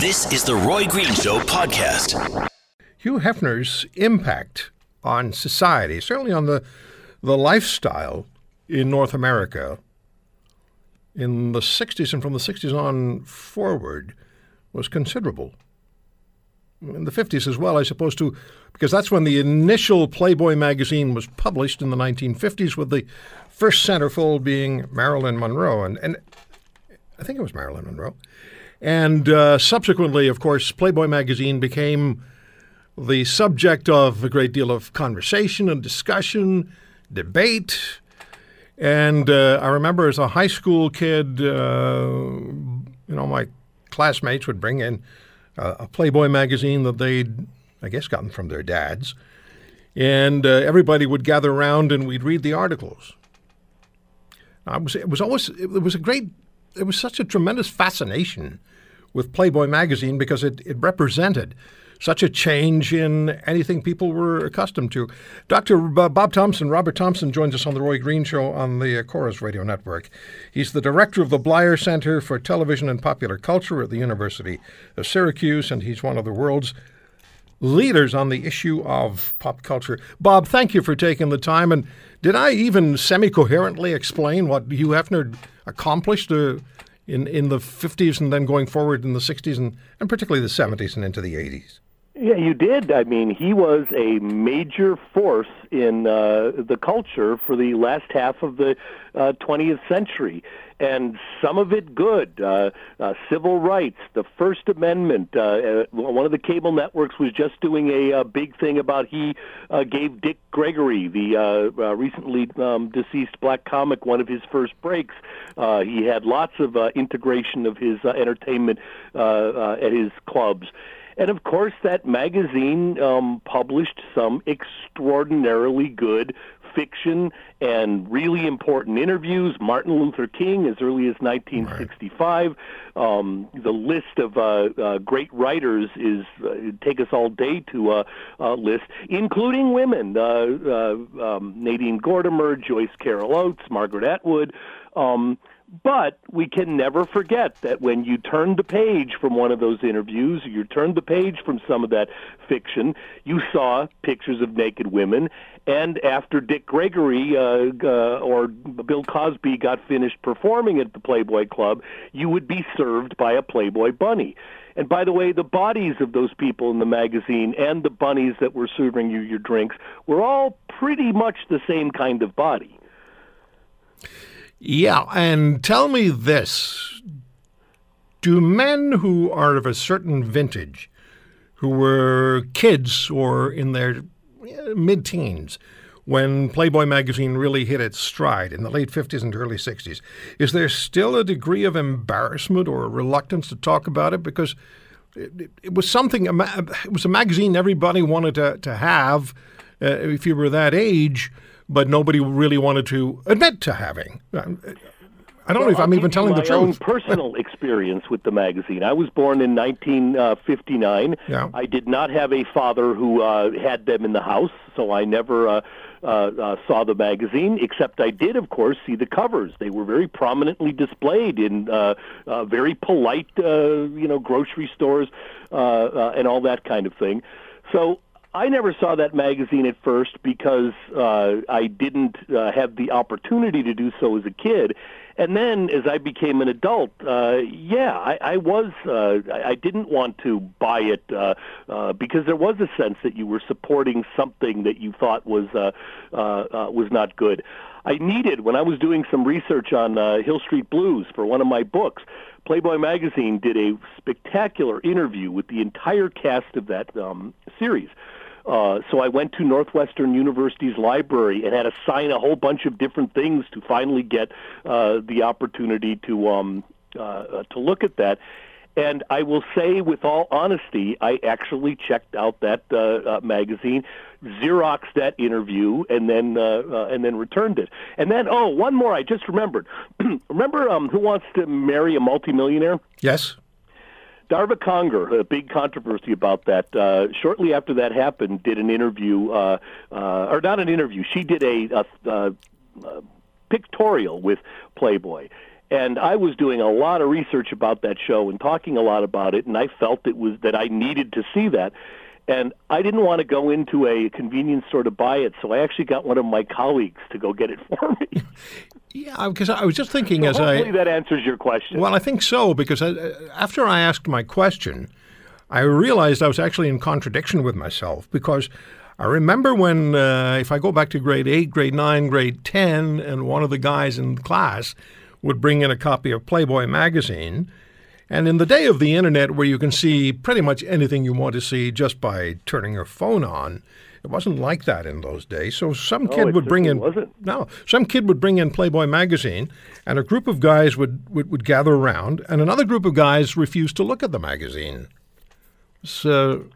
This is the Roy Green Show podcast. Hugh Hefner's impact on society, certainly on the, the lifestyle in North America in the 60s and from the 60s on forward, was considerable. In the 50s as well, I suppose, too, because that's when the initial Playboy magazine was published in the 1950s, with the first centerfold being Marilyn Monroe. And, and I think it was Marilyn Monroe. And uh, subsequently, of course, Playboy magazine became the subject of a great deal of conversation and discussion, debate. And uh, I remember as a high school kid, uh, you know, my classmates would bring in a Playboy magazine that they'd, I guess, gotten from their dads. And uh, everybody would gather around and we'd read the articles. I was, it was always, it was a great it was such a tremendous fascination with Playboy magazine because it, it represented such a change in anything people were accustomed to. Dr. Bob Thompson, Robert Thompson, joins us on the Roy Green Show on the Corus Radio Network. He's the director of the Bleier Center for Television and Popular Culture at the University of Syracuse, and he's one of the world's leaders on the issue of pop culture. Bob, thank you for taking the time. And did I even semi coherently explain what Hugh Hefner accomplished uh, in in the 50s and then going forward in the 60s and, and particularly the 70s and into the 80s. Yeah, you did. I mean, he was a major force in uh, the culture for the last half of the uh, 20th century, and some of it good. Uh, uh, civil rights, the First Amendment. Uh, uh, one of the cable networks was just doing a, a big thing about he uh, gave Dick Gregory, the uh, uh, recently um, deceased black comic, one of his first breaks. Uh, he had lots of uh, integration of his uh, entertainment uh, uh, at his clubs. And of course, that magazine um, published some extraordinarily good fiction and really important interviews. Martin Luther King, as early as 1965. Right. Um, the list of uh, uh, great writers is uh, take us all day to uh, uh, list, including women: uh, uh, um, Nadine Gordimer, Joyce Carol Oates, Margaret Atwood. Um, but we can never forget that when you turn the page from one of those interviews, you turned the page from some of that fiction, you saw pictures of naked women. And after Dick Gregory uh, uh, or Bill Cosby got finished performing at the Playboy Club, you would be served by a Playboy bunny. And by the way, the bodies of those people in the magazine and the bunnies that were serving you your drinks were all pretty much the same kind of body. Yeah, and tell me this. Do men who are of a certain vintage, who were kids or in their mid teens, when Playboy magazine really hit its stride in the late 50s and early 60s, is there still a degree of embarrassment or reluctance to talk about it? Because it, it was something, it was a magazine everybody wanted to, to have uh, if you were that age but nobody really wanted to admit to having. I don't well, know if I'm even telling the truth. My own personal experience with the magazine. I was born in 1959. Yeah. I did not have a father who uh, had them in the house, so I never uh, uh, uh, saw the magazine. Except I did, of course, see the covers. They were very prominently displayed in uh, uh, very polite, uh, you know, grocery stores uh, uh, and all that kind of thing. So I never saw that magazine at first because uh, I didn't uh, have the opportunity to do so as a kid. And then, as I became an adult, uh, yeah, I, I was. Uh, I didn't want to buy it uh, uh, because there was a sense that you were supporting something that you thought was uh, uh, uh, was not good. I needed when I was doing some research on uh, Hill Street Blues for one of my books. Playboy magazine did a spectacular interview with the entire cast of that um, series Uh, so I went to Northwestern University's library and had to sign a whole bunch of different things to finally get uh, the opportunity to um, uh, uh, to look at that. And I will say, with all honesty, I actually checked out that uh, uh, magazine, xeroxed that interview, and then uh, uh, and then returned it. And then, oh, one more! I just remembered. Remember, um, Who Wants to Marry a Multimillionaire? Yes. Darva Conger, a big controversy about that. Uh, shortly after that happened, did an interview, uh, uh, or not an interview. She did a, a, a, a pictorial with Playboy, and I was doing a lot of research about that show and talking a lot about it, and I felt it was that I needed to see that. And I didn't want to go into a convenience store to buy it, so I actually got one of my colleagues to go get it for me. Yeah, because I was just thinking so as hopefully I. that answers your question. Well, I think so because I, after I asked my question, I realized I was actually in contradiction with myself because I remember when, uh, if I go back to grade eight, grade nine, grade 10, and one of the guys in class would bring in a copy of Playboy magazine. And in the day of the internet, where you can see pretty much anything you want to see just by turning your phone on, it wasn't like that in those days. So some kid would bring in wasn't. no, some kid would bring in Playboy magazine, and a group of guys would, would, would gather around, and another group of guys refused to look at the magazine. So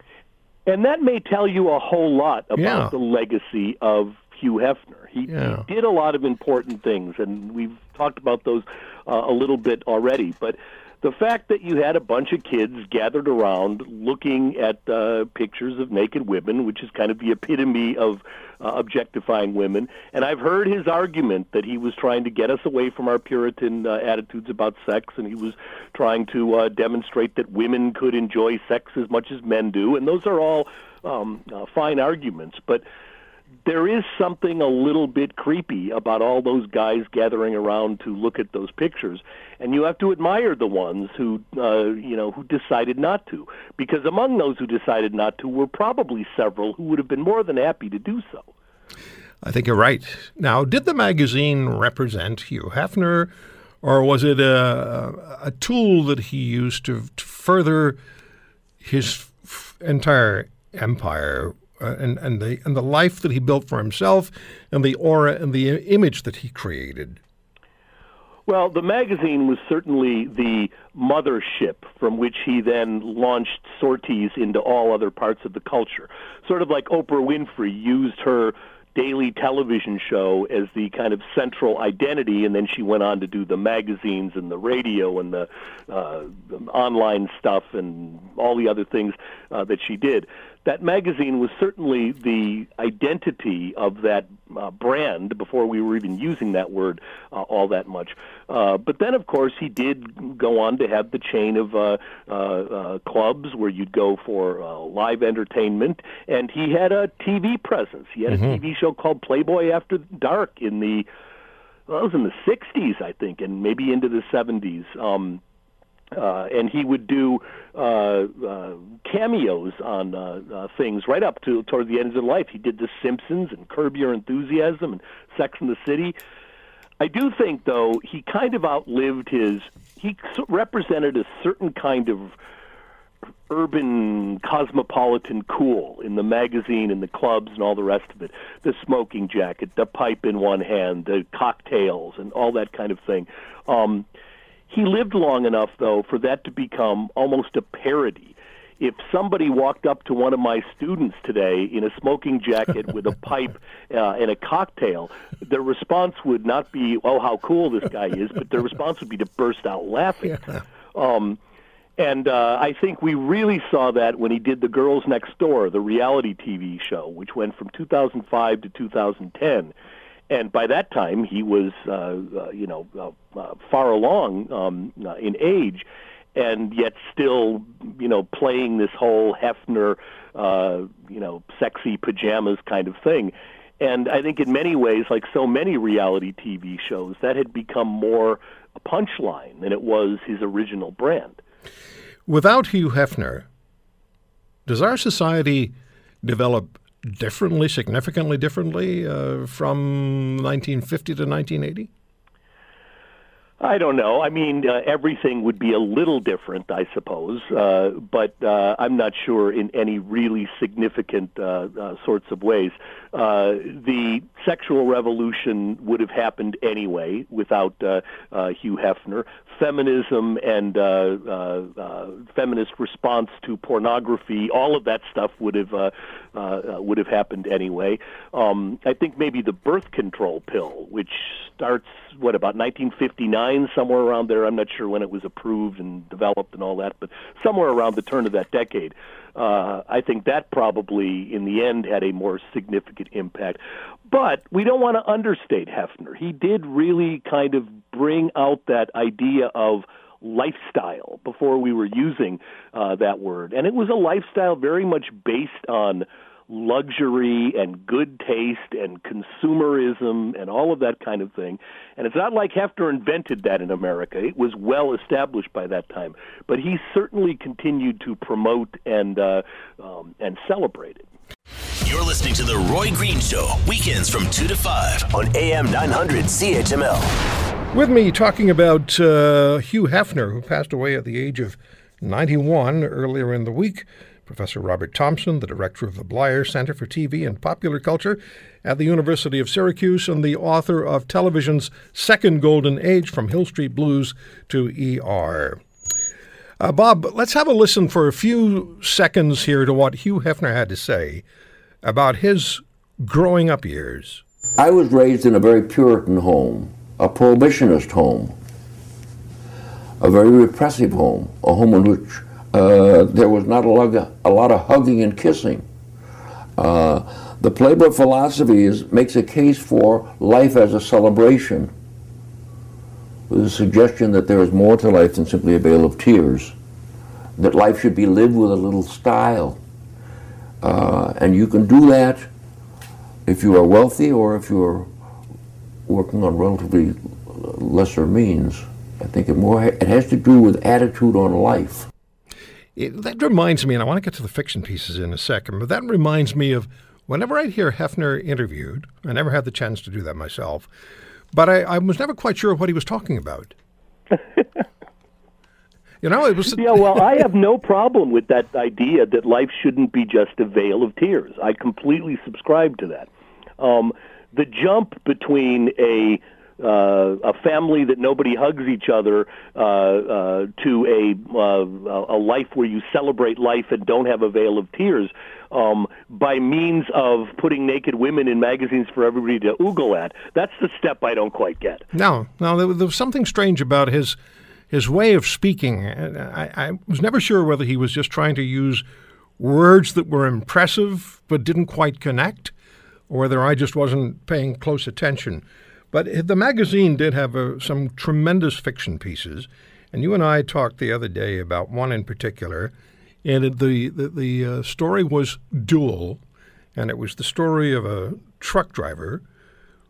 And that may tell you a whole lot about Yeah. the legacy of Hugh Hefner. He, Yeah. he did a lot of important things, and we've talked about those uh, a little bit already. But the fact that you had a bunch of kids gathered around looking at uh, pictures of naked women, which is kind of the epitome of uh, objectifying women, and I've heard his argument that he was trying to get us away from our Puritan uh, attitudes about sex, and he was trying to uh, demonstrate that women could enjoy sex as much as men do, and those are all um, uh, fine arguments, but there is something a little bit creepy about all those guys gathering around to look at those pictures, and you have to admire the ones who, uh, you know, who decided not to, because among those who decided not to were probably several who would have been more than happy to do so. I think you're right. Now, did the magazine represent Hugh Hefner, or was it a, a tool that he used to, to further his f- entire empire uh, and, and, the, and the life that he built for himself and the aura and the image that he created? Well, the magazine was certainly the mothership from which he then launched sorties into all other parts of the culture. Sort of like Oprah Winfrey used her daily television show as the kind of central identity, and then she went on to do the magazines and the radio and the, uh, the online stuff and all the other things uh, that she did. That magazine was certainly the identity of that uh, brand before we were even using that word uh, all that much. Uh, but then, of course, he did go on to have the chain of uh, uh, uh, clubs where you'd go for uh, live entertainment, and he had a TV presence. He had a TV show called Playboy After Dark in the well, it was in the '60s, I think, and maybe into the '70s. Um, uh, and he would do uh, uh, cameos on uh, uh, things right up to toward the end of his life. He did The Simpsons and Curb Your Enthusiasm and Sex and the City. I do think, though, he kind of outlived his. He represented a certain kind of urban cosmopolitan cool in the magazine and the clubs and all the rest of it. The smoking jacket, the pipe in one hand, the cocktails, and all that kind of thing. Um, he lived long enough, though, for that to become almost a parody. If somebody walked up to one of my students today in a smoking jacket with a pipe uh, and a cocktail, their response would not be, "Oh, how cool this guy is," but their response would be to burst out laughing. Um, and uh, I think we really saw that when he did The Girls Next Door, the reality TV show, which went from 2005 to 2010. And by that time, he was, uh, uh, you know, uh, uh, far along um, uh, in age, and yet still, you know, playing this whole Hefner, uh, you know, sexy pajamas kind of thing. And I think in many ways, like so many reality TV shows, that had become more a punchline than it was his original brand. Without Hugh Hefner, does our society develop differently, significantly differently uh, from 1950 to 1980? I don't know. I mean, uh, everything would be a little different, I suppose, uh, but uh, I'm not sure in any really significant uh, uh, sorts of ways. Uh, the sexual revolution would have happened anyway without Hugh Hefner. Feminism and uh, uh, uh, feminist response to pornography, all of that stuff would have uh, uh, would have happened anyway. Um, I think maybe the birth control pill, which starts what about 1959, somewhere around there. I'm not sure when it was approved and developed and all that, but somewhere around the turn of that decade. Uh, I think that probably, in the end, had a more significant impact. But we don't want to understate Hefner. He did really kind of bring out that idea of lifestyle before we were using uh, that word. And it was a lifestyle very much based on luxury and good taste and consumerism and all of that kind of thing. And it's not like Hefner invented that in America. It was well established by that time. But he certainly continued to promote and uh, um, and celebrate it. You're listening to The Roy Green Show, weekends from 2 to 5 on AM 900 CHML. With me talking about uh, Hugh Hefner, who passed away at the age of 91 earlier in the week. Professor Robert Thompson, the director of the Bleier Center for TV and Popular Culture at the University of Syracuse, and the author of television's Second Golden Age from Hill Street Blues to ER. Uh, Bob, let's have a listen for a few seconds here to what Hugh Hefner had to say about his growing up years. I was raised in a very Puritan home, a prohibitionist home, a very repressive home, a home in which uh, there was not a lot, of, a lot of hugging and kissing. Uh, the Playboy philosophy is, makes a case for life as a celebration, with a suggestion that there is more to life than simply a vale of tears, that life should be lived with a little style. Uh, and you can do that if you are wealthy or if you are working on relatively lesser means. I think it more it has to do with attitude on life. It, that reminds me, and I want to get to the fiction pieces in a second, but that reminds me of whenever I hear Hefner interviewed, I never had the chance to do that myself, but I, I was never quite sure what he was talking about. you know, it was. yeah, well, I have no problem with that idea that life shouldn't be just a vale of tears. I completely subscribe to that. Um, the jump between a uh, a family that nobody hugs each other uh, uh, to a uh, a life where you celebrate life and don't have a veil of tears um, by means of putting naked women in magazines for everybody to oogle at. That's the step I don't quite get. No, no, there, there was something strange about his his way of speaking. I, I was never sure whether he was just trying to use words that were impressive but didn't quite connect, or whether I just wasn't paying close attention. But the magazine did have uh, some tremendous fiction pieces, and you and I talked the other day about one in particular, and the the, the uh, story was Duel, and it was the story of a truck driver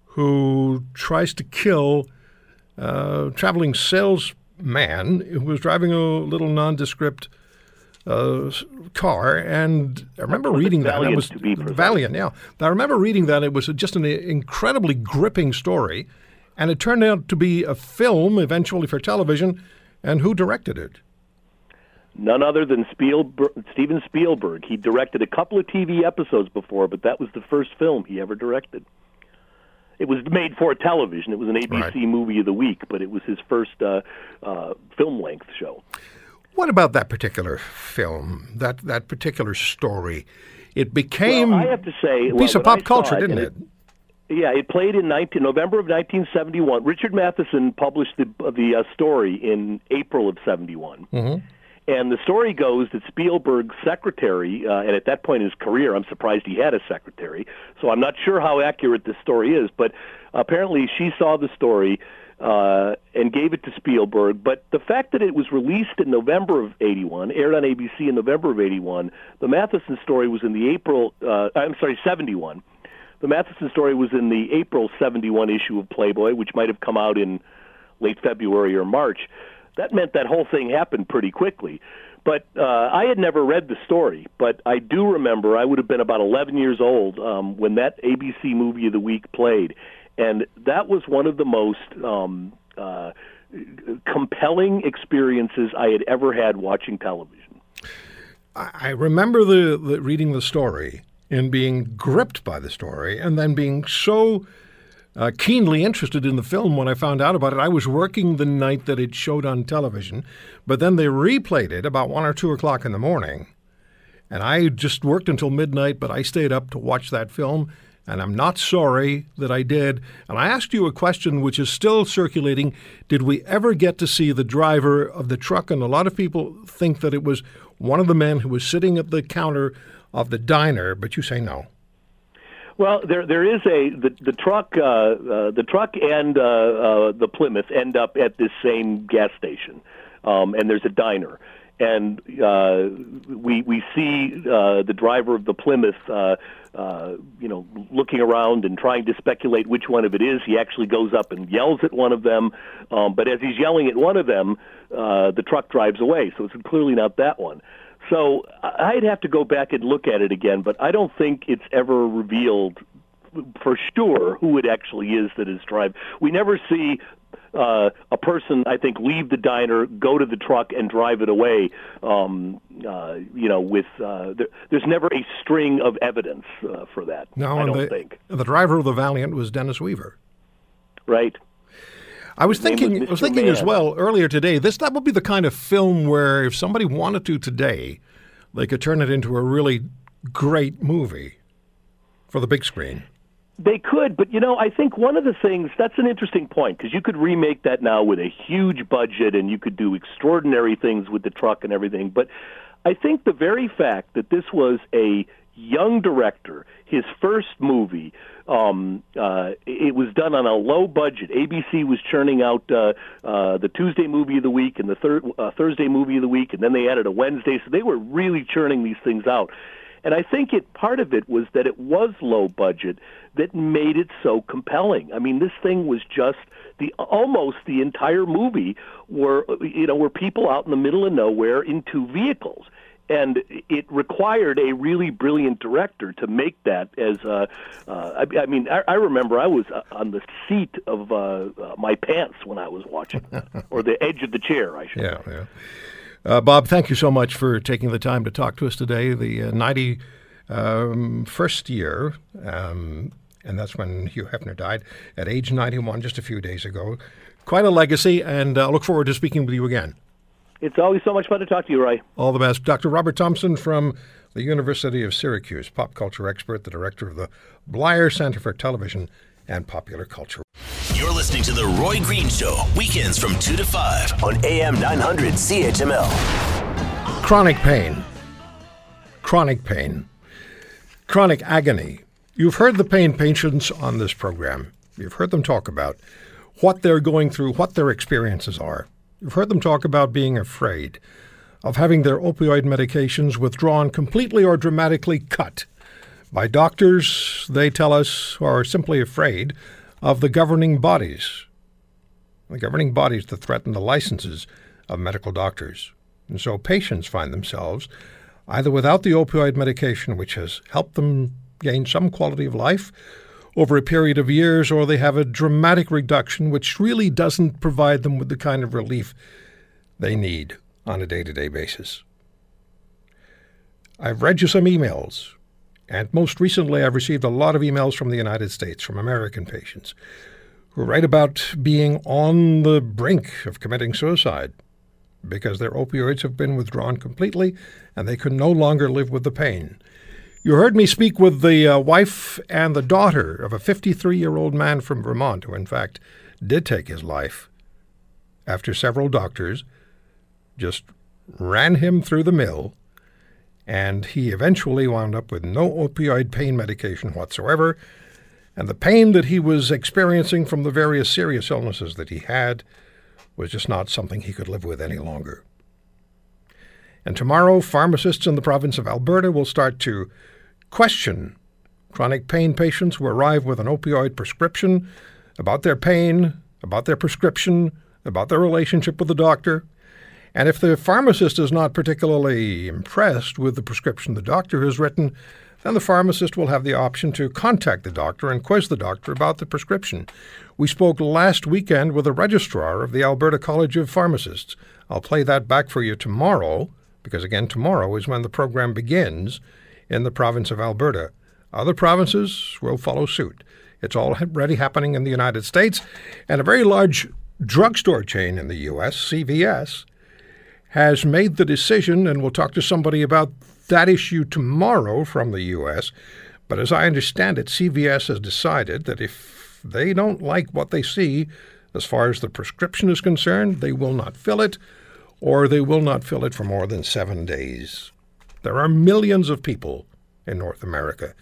who tries to kill a uh, traveling salesman who was driving a little nondescript uh, car, and I remember reading that. Valiant, was to be Valiant, yeah. I remember reading that. It was just an incredibly gripping story, and it turned out to be a film eventually for television. And who directed it? None other than Spielberg, Steven Spielberg. He directed a couple of TV episodes before, but that was the first film he ever directed. It was made for television. It was an ABC right. movie of the week, but it was his first uh, uh, film length show. What about that particular film, that, that particular story? It became well, I have to say, a piece well, of pop culture, didn't it? it? Yeah, it played in 19, November of 1971. Richard Matheson published the, the uh, story in April of 71. Mm-hmm. And the story goes that Spielberg's secretary, uh, and at that point in his career, I'm surprised he had a secretary, so I'm not sure how accurate this story is, but apparently she saw the story uh, and gave it to Spielberg. But the fact that it was released in November of '81, aired on ABC in November of '81, the Matheson story was in the April. Uh, I'm sorry, '71. The Matheson story was in the April '71 issue of Playboy, which might have come out in late February or March. That meant that whole thing happened pretty quickly. But uh, I had never read the story, but I do remember I would have been about 11 years old um, when that ABC movie of the week played, and that was one of the most um, uh, compelling experiences I had ever had watching television. I remember the, the reading the story and being gripped by the story, and then being so uh, keenly interested in the film when I found out about it. I was working the night that it showed on television, but then they replayed it about one or two o'clock in the morning. And I just worked until midnight, but I stayed up to watch that film, and I'm not sorry that I did. And I asked you a question which is still circulating Did we ever get to see the driver of the truck? And a lot of people think that it was one of the men who was sitting at the counter of the diner, but you say no. Well, there there is a the the truck uh, uh, the truck and uh, uh, the Plymouth end up at this same gas station, um, and there's a diner, and uh, we we see uh, the driver of the Plymouth. Uh, uh, you know, looking around and trying to speculate which one of it is. He actually goes up and yells at one of them, um, but as he's yelling at one of them, uh, the truck drives away. So it's clearly not that one. So I'd have to go back and look at it again, but I don't think it's ever revealed for sure who it actually is that is driving. We never see uh, a person, I think, leave the diner, go to the truck, and drive it away. Um, uh, you know, with uh, there, there's never a string of evidence uh, for that. No, I don't the, think. The driver of the Valiant was Dennis Weaver. Right. I was His thinking, was I was thinking as well earlier today. This that would be the kind of film where, if somebody wanted to today, they could turn it into a really great movie for the big screen. They could, but you know, I think one of the things that's an interesting point because you could remake that now with a huge budget and you could do extraordinary things with the truck and everything. But I think the very fact that this was a young director, his first movie, um, uh, it was done on a low budget. ABC was churning out uh, uh, the Tuesday movie of the week and the third uh, Thursday movie of the week, and then they added a Wednesday. So they were really churning these things out. And I think it part of it was that it was low budget that made it so compelling. I mean, this thing was just the almost the entire movie were you know were people out in the middle of nowhere in two vehicles. And it required a really brilliant director to make that as uh, uh, I, I mean I, I remember I was uh, on the seat of uh, uh, my pants when I was watching, or the edge of the chair, I should Yeah, say. yeah. Uh, Bob, thank you so much for taking the time to talk to us today. The uh, 90 um, first year, um, and that's when Hugh Hefner died at age 91, just a few days ago. Quite a legacy, and I uh, look forward to speaking with you again. It's always so much fun to talk to you, Roy. All the best. Dr. Robert Thompson from the University of Syracuse, pop culture expert, the director of the Bleier Center for Television and Popular Culture. You're listening to The Roy Green Show, weekends from 2 to 5 on AM 900 CHML. Chronic pain. Chronic pain. Chronic agony. You've heard the pain patients on this program. You've heard them talk about what they're going through, what their experiences are. You've heard them talk about being afraid, of having their opioid medications withdrawn completely or dramatically cut by doctors, they tell us, are simply afraid of the governing bodies, the governing bodies that threaten the licenses of medical doctors. And so patients find themselves either without the opioid medication, which has helped them gain some quality of life over a period of years, or they have a dramatic reduction, which really doesn't provide them with the kind of relief they need on a day to day basis. I've read you some emails, and most recently I've received a lot of emails from the United States, from American patients, who write about being on the brink of committing suicide because their opioids have been withdrawn completely and they can no longer live with the pain. You heard me speak with the uh, wife and the daughter of a 53 year old man from Vermont who, in fact, did take his life after several doctors just ran him through the mill, and he eventually wound up with no opioid pain medication whatsoever. And the pain that he was experiencing from the various serious illnesses that he had was just not something he could live with any longer. And tomorrow, pharmacists in the province of Alberta will start to question chronic pain patients who arrive with an opioid prescription about their pain, about their prescription, about their relationship with the doctor. And if the pharmacist is not particularly impressed with the prescription the doctor has written, then the pharmacist will have the option to contact the doctor and quiz the doctor about the prescription. We spoke last weekend with the registrar of the Alberta College of Pharmacists. I'll play that back for you tomorrow, because again, tomorrow is when the program begins in the province of Alberta. Other provinces will follow suit. It's all already happening in the United States, and a very large drugstore chain in the U.S., CVS, has made the decision, and we'll talk to somebody about that issue tomorrow from the U.S. But as I understand it, CVS has decided that if they don't like what they see as far as the prescription is concerned, they will not fill it, or they will not fill it for more than seven days. There are millions of people in North America.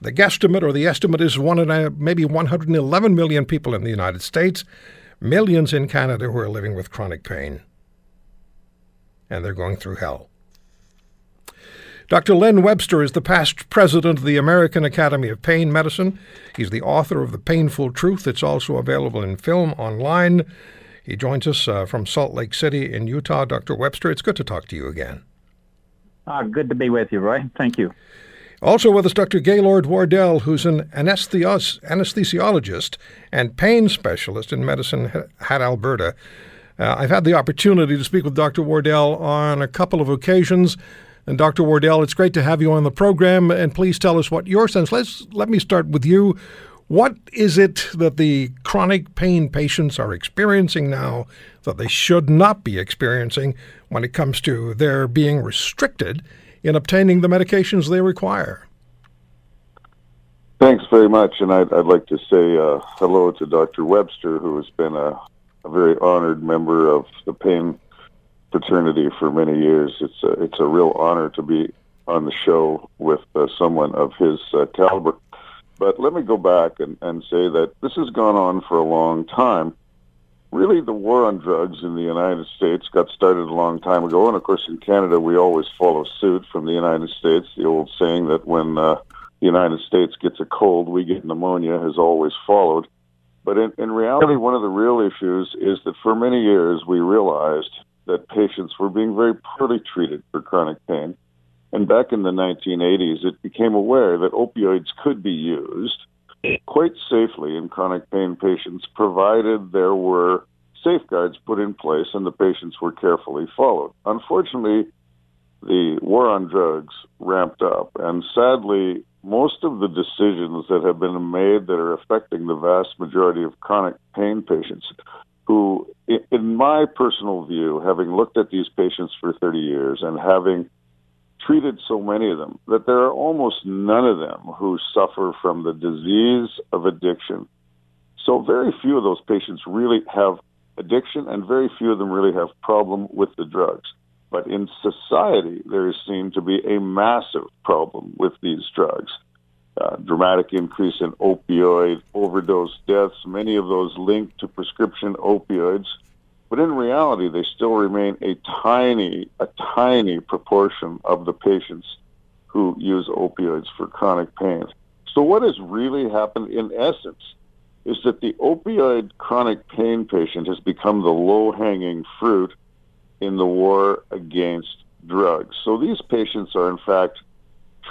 The guesstimate or the estimate is one and a, maybe 111 million people in the United States, millions in Canada who are living with chronic pain. And they're going through hell. Dr. Lynn Webster is the past president of the American Academy of Pain Medicine. He's the author of The Painful Truth. It's also available in film online. He joins us uh, from Salt Lake City in Utah. Dr. Webster, it's good to talk to you again. Ah, good to be with you, Roy. Thank you. Also with us, Dr. Gaylord Wardell, who's an anesthesiologist and pain specialist in Medicine Hat Alberta. Uh, I've had the opportunity to speak with Dr. Wardell on a couple of occasions. And Dr. Wardell, it's great to have you on the program. And please tell us what your sense. Let's let me start with you. What is it that the chronic pain patients are experiencing now that they should not be experiencing when it comes to their being restricted in obtaining the medications they require? Thanks very much. And I'd, I'd like to say uh, hello to Dr. Webster, who has been a, a very honored member of the pain fraternity for many years. It's a, it's a real honor to be on the show with uh, someone of his uh, caliber. But let me go back and, and say that this has gone on for a long time. Really, the war on drugs in the United States got started a long time ago. And of course, in Canada, we always follow suit from the United States. The old saying that when uh, the United States gets a cold, we get pneumonia has always followed. But in, in reality, one of the real issues is that for many years we realized that patients were being very poorly treated for chronic pain. And back in the 1980s, it became aware that opioids could be used quite safely in chronic pain patients, provided there were safeguards put in place and the patients were carefully followed. Unfortunately, the war on drugs ramped up, and sadly, most of the decisions that have been made that are affecting the vast majority of chronic pain patients who, in my personal view, having looked at these patients for 30 years and having treated so many of them, that there are almost none of them who suffer from the disease of addiction. So very few of those patients really have addiction, and very few of them really have problem with the drugs. But in society, there is seen to be a massive problem with these drugs uh, dramatic increase in opioid overdose deaths, many of those linked to prescription opioids. But in reality, they still remain a tiny, a tiny proportion of the patients who use opioids for chronic pain. So what has really happened in essence is that the opioid chronic pain patient has become the low-hanging fruit in the war against drugs. So these patients are in fact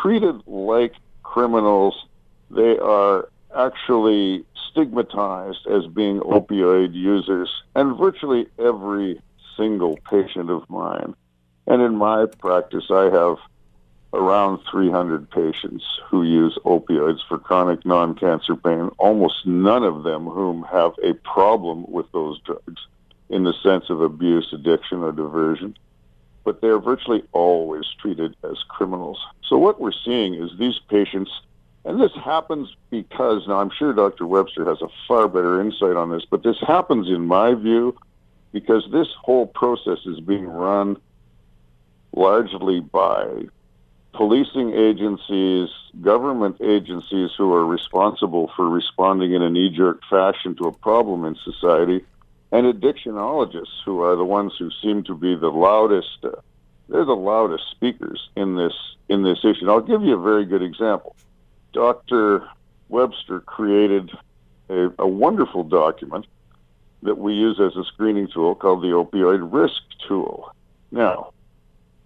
treated like criminals, they are actually stigmatized as being opioid users, and virtually every single patient of mine. And in my practice, I have around 300 patients who use opioids for chronic non cancer pain, almost none of them whom have a problem with those drugs in the sense of abuse, addiction, or diversion but they're virtually always treated as criminals. So what we're seeing is these patients, and this happens because, now I'm sure Dr. Webster has a far better insight on this, but this happens in my view because this whole process is being run largely by policing agencies, government agencies who are responsible for responding in a knee-jerk fashion to a problem in society, and addictionologists, who are the ones who seem to be the loudest. Uh, they're the loudest speakers in this in this issue. And I'll give you a very good example. Dr. Webster created a, a wonderful document that we use as a screening tool called the opioid risk tool. Now,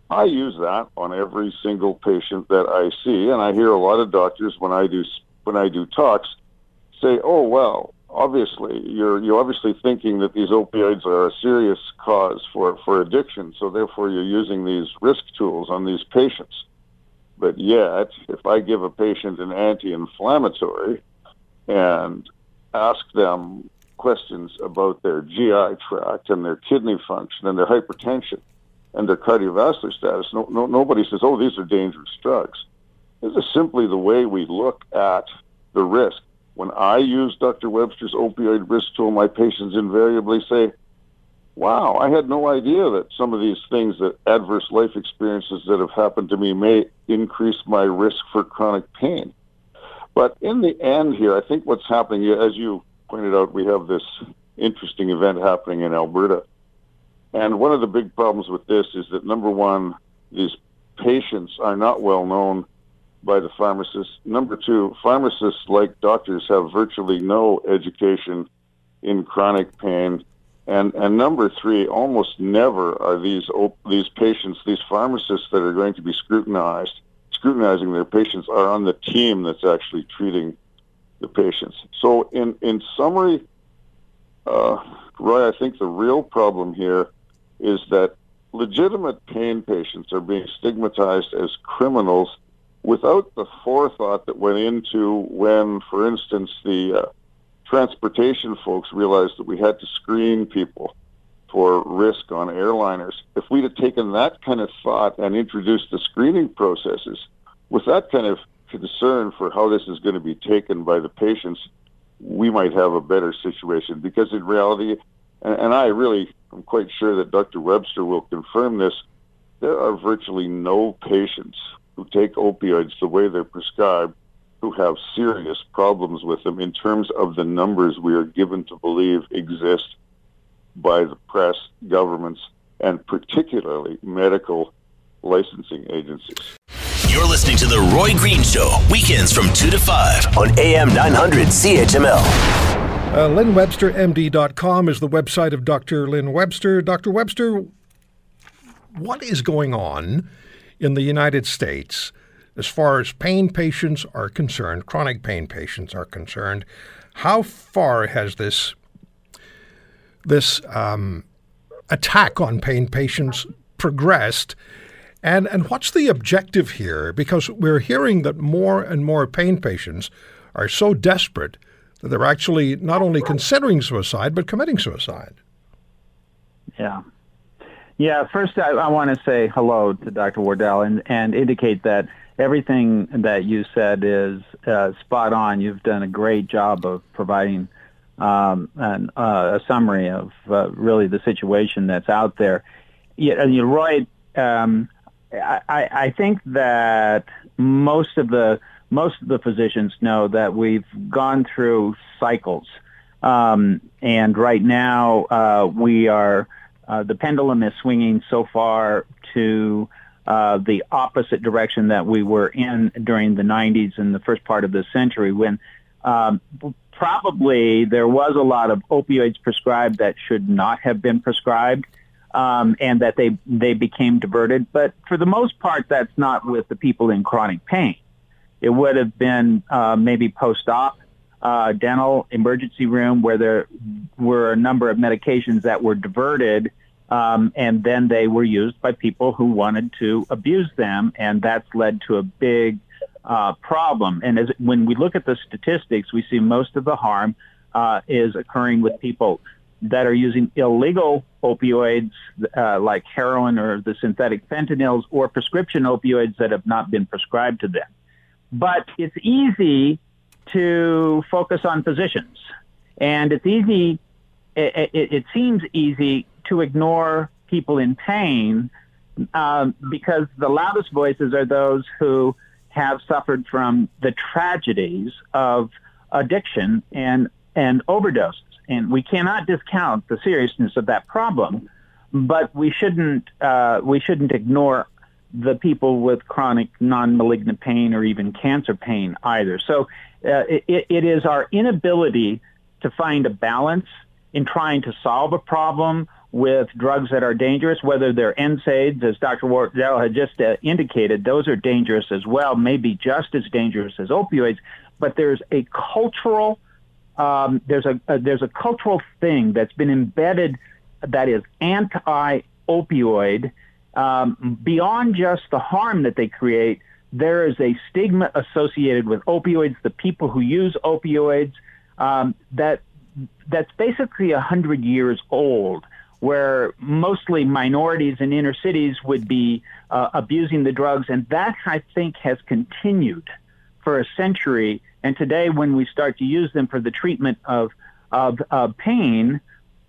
I use that on every single patient that I see, and I hear a lot of doctors when I do when I do talks say, "Oh well, obviously you're you're obviously thinking that these opioids are a serious cause for for addiction, so therefore you're using these risk tools on these patients." But yet, if I give a patient an anti-inflammatory and ask them questions about their GI tract and their kidney function and their hypertension and their cardiovascular status, no, no, nobody says, "Oh, these are dangerous drugs." This is simply the way we look at the risk. When I use Dr. Webster's opioid risk tool, my patients invariably say, wow, I had no idea that some of these things, that adverse life experiences that have happened to me may increase my risk for chronic pain. But in the end here, I think what's happening, as you pointed out, we have this interesting event happening in Alberta. And one of the big problems with this is that number one, these patients are not well known by the pharmacists. Number two, pharmacists, like doctors, have virtually no education in chronic pain. And, and number three, almost never are these these patients, these pharmacists that are going to be scrutinized, scrutinizing their patients, are on the team that's actually treating the patients. So, in in summary, uh, Roy, I think the real problem here is that legitimate pain patients are being stigmatized as criminals without the forethought that went into when, for instance, the uh, transportation folks realized that we had to screen people for risk on airliners. If we'd have taken that kind of thought and introduced the screening processes with that kind of concern for how this is going to be taken by the patients, we might have a better situation. Because in reality, and, and I really am quite sure that Dr. Webster will confirm this, there are virtually no patients who take opioids the way they're prescribed who have serious problems with them in terms of the numbers we are given to believe exist by the press, governments, and particularly medical licensing agencies. You're listening to The Roy Green Show, weekends from 2 to 5 on AM 900 CHML. Uh, LynnWebsterMD.com is the website of Dr. Lynn Webster. Dr. Webster, what is going on in the United States as far as pain patients are concerned, chronic pain patients are concerned? How far has this this um, attack on pain patients progressed? And, and what's the objective here? Because we're hearing that more and more pain patients are so desperate that they're actually not only considering suicide, but committing suicide. Yeah. Yeah, first I, I want to say hello to Dr. Wardell and, and indicate that everything that you said is uh, spot on. You've done a great job of providing um, an, uh, a summary of uh, really the situation that's out there. Yeah, and you're right. Um, I, I think that most of the most of the physicians know that we've gone through cycles, um, and right now uh, we are uh, the pendulum is swinging so far to uh, the opposite direction that we were in during the 90s and the first part of the century when um, probably there was a lot of opioids prescribed that should not have been prescribed um, and that they they became diverted. But for the most part, that's not with the people in chronic pain. It would have been uh, maybe post-op uh, dental emergency room where there were a number of medications that were diverted, um, and then they were used by people who wanted to abuse them, and that's led to a big uh, problem. And as when we look at the statistics, we see most of the harm uh, is occurring with people that are using illegal opioids uh, like heroin or the synthetic fentanyls or prescription opioids that have not been prescribed to them. But it's easy to focus on physicians, and it's easy. It, it, it seems easy to ignore people in pain um, because the loudest voices are those who have suffered from the tragedies of addiction and and overdoses and we cannot discount the seriousness of that problem, but we shouldn't uh, we shouldn't ignore the people with chronic non-malignant pain or even cancer pain either. So uh, it, it is our inability to find a balance in trying to solve a problem with drugs that are dangerous, whether they're NSAIDs, as Dr. Wardell had just uh, indicated, those are dangerous as well, maybe just as dangerous as opioids. But there's a cultural, um, there's a, a there's a cultural thing that's been embedded that is anti-opioid. Um, beyond just the harm that they create, there is a stigma associated with opioids. The people who use opioids um, that that's basically a hundred years old where mostly minorities in inner cities would be uh, abusing the drugs. And that, I think, has continued for a century. And today, when we start to use them for the treatment of, of, of pain,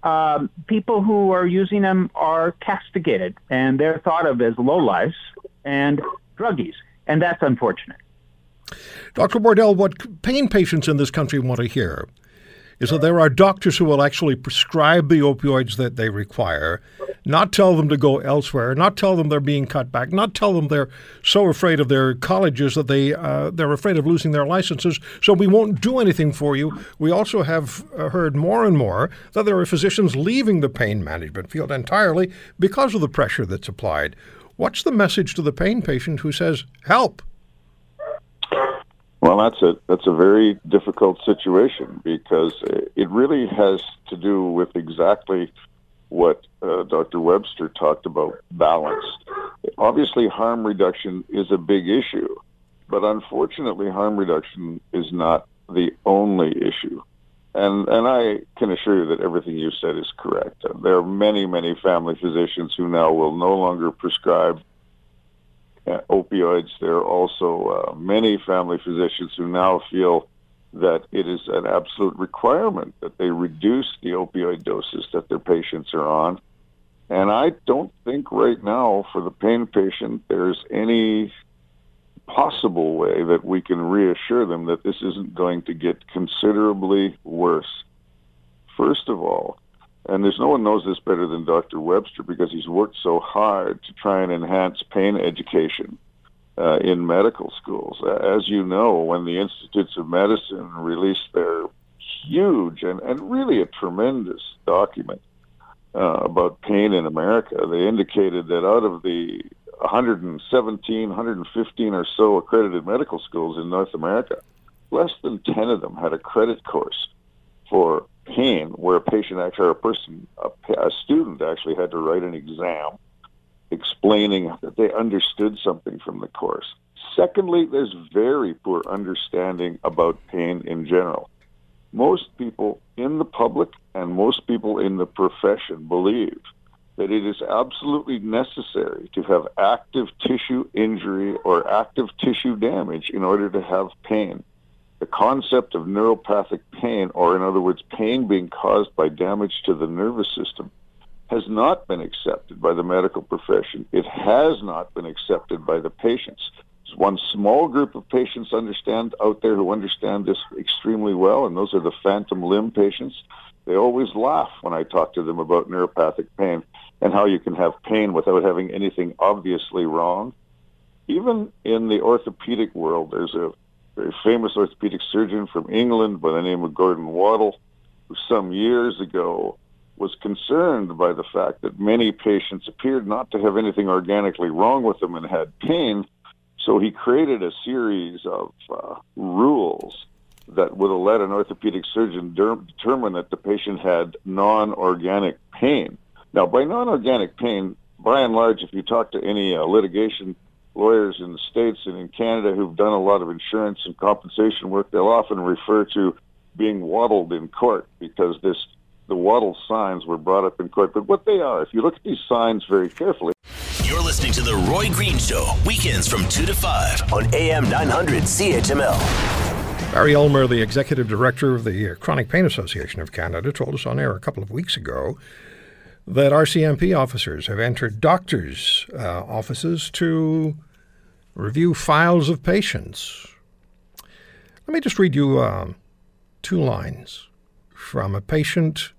um, people who are using them are castigated and they're thought of as lowlifes and druggies. And that's unfortunate. Dr. Wardell, what pain patients in this country want to hear is that there are doctors who will actually prescribe the opioids that they require, not tell them to go elsewhere, not tell them they're being cut back, not tell them they're so afraid of their colleges that they uh, they're afraid of losing their licenses, so we won't do anything for you. We also have uh, heard more and more that there are physicians leaving the pain management field entirely because of the pressure that's applied. What's the message to the pain patient who says, "Help"? Well, that's a that's a very difficult situation because it really has to do with exactly what uh, Dr. Webster talked about balance. Obviously, harm reduction is a big issue, but unfortunately, harm reduction is not the only issue. And and I can assure you that everything you said is correct. There are many many family physicians who now will no longer prescribe uh, opioids. There are also uh, many family physicians who now feel that it is an absolute requirement that they reduce the opioid doses that their patients are on. And I don't think right now for the pain patient there's any possible way that we can reassure them that this isn't going to get considerably worse. First of all, and there's no one knows this better than Dr. Webster because he's worked so hard to try and enhance pain education uh, in medical schools. As you know, when the Institutes of Medicine released their huge and, and really a tremendous document uh, about pain in America, they indicated that out of the 117, 115 or so accredited medical schools in North America, less than 10 of them had a credit course for pain where a patient actually, or a person, a, a student actually had to write an exam explaining that they understood something from the course. Secondly, there's very poor understanding about pain in general. Most people in the public and most people in the profession believe that it is absolutely necessary to have active tissue injury or active tissue damage in order to have pain the concept of neuropathic pain, or in other words, pain being caused by damage to the nervous system, has not been accepted by the medical profession. It has not been accepted by the patients. There's one small group of patients understand out there who understand this extremely well, and those are the phantom limb patients. They always laugh when I talk to them about neuropathic pain and how you can have pain without having anything obviously wrong. Even in the orthopedic world, there's a very famous orthopedic surgeon from England by the name of Gordon Waddell, who some years ago was concerned by the fact that many patients appeared not to have anything organically wrong with them and had pain. So he created a series of uh, rules that would have let an orthopedic surgeon de- determine that the patient had non-organic pain. Now, by non-organic pain, by and large, if you talk to any uh, litigation lawyers in the States and in Canada who've done a lot of insurance and compensation work, they'll often refer to being waddled in court because this the Waddell signs were brought up in court. But what they are, if you look at these signs very carefully. You're listening to The Roy Green Show, weekends from 2 to 5 on AM 900 CHML. Barry Ulmer, the executive director of the Chronic Pain Association of Canada, told us on air a couple of weeks ago that RCMP officers have entered doctors' uh, offices to review files of patients. Let me just read you uh, two lines from a patient,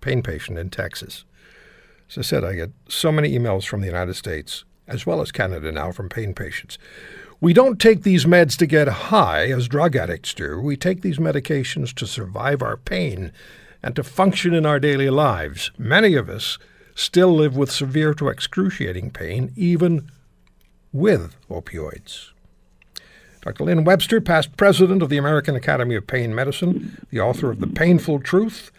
pain patient in Texas. As I said, I get so many emails from the United States as well as Canada now from pain patients. We don't take these meds to get high as drug addicts do. We take these medications to survive our pain and to function in our daily lives. Many of us still live with severe to excruciating pain, even with opioids. Dr. Lynn Webster, past president of the American Academy of Pain Medicine, the author of The Painful Truth.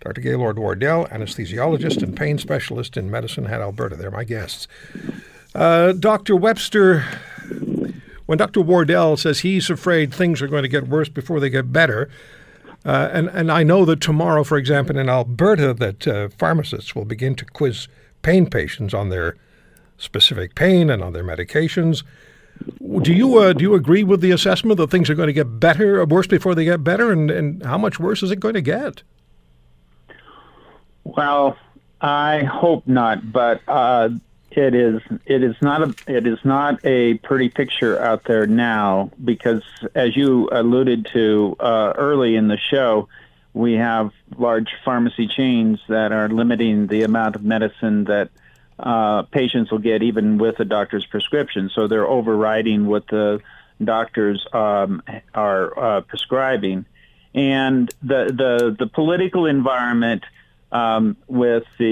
Dr. Gaylord Wardell, anesthesiologist and pain specialist in Medicine Hat, Alberta. They're my guests. Uh, Dr. Webster, when Dr. Wardell says he's afraid things are going to get worse before they get better, uh, and, and I know that tomorrow, for example, in Alberta, that uh, pharmacists will begin to quiz pain patients on their specific pain and on their medications. Do you uh, do you agree with the assessment that things are going to get better, or worse before they get better, and, and how much worse is it going to get? Well, I hope not, but uh, it is it is not a it is not a pretty picture out there now because, as you alluded to uh, early in the show, we have large pharmacy chains that are limiting the amount of medicine that uh, patients will get even with a doctor's prescription. So they're overriding what the doctors um, are uh, prescribing, and the the the political environment. Um, with the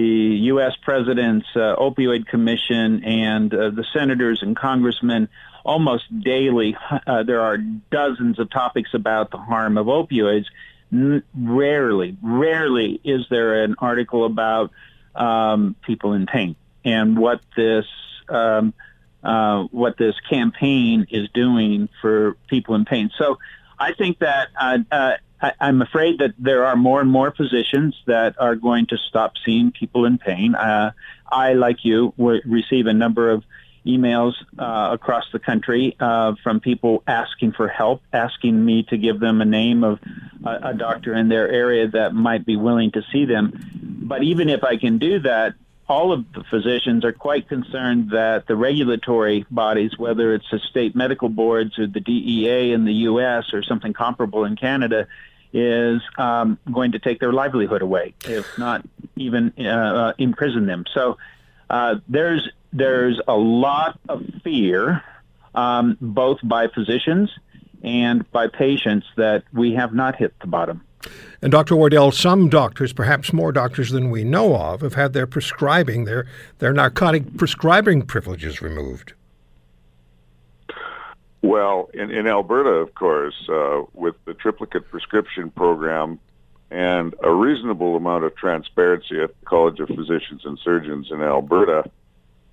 U.S. President's uh, opioid commission and uh, the senators and congressmen almost daily, uh, there are dozens of topics about the harm of opioids. N- rarely, rarely is there an article about um, people in pain and what this um, uh, what this campaign is doing for people in pain. So I think that uh, uh, I, am afraid that there are more and more physicians that are going to stop seeing people in pain. Uh, I, like you, receive a number of emails uh, across the country uh, from people asking for help, asking me to give them a name of a, a doctor in their area that might be willing to see them. But even if I can do that, all of the physicians are quite concerned that the regulatory bodies, whether it's the state medical boards or the DEA in the U.S. or something comparable in Canada, is um, going to take their livelihood away, if not even uh, imprison them. So uh, there's there's a lot of fear, um, both by physicians and by patients, that we have not hit the bottom. And Dr. Wardell, some doctors, perhaps more doctors than we know of, have had their prescribing, their, their narcotic prescribing privileges removed. Well, in, in Alberta, of course, uh, with the triplicate prescription program and a reasonable amount of transparency at the College of Physicians and Surgeons in Alberta,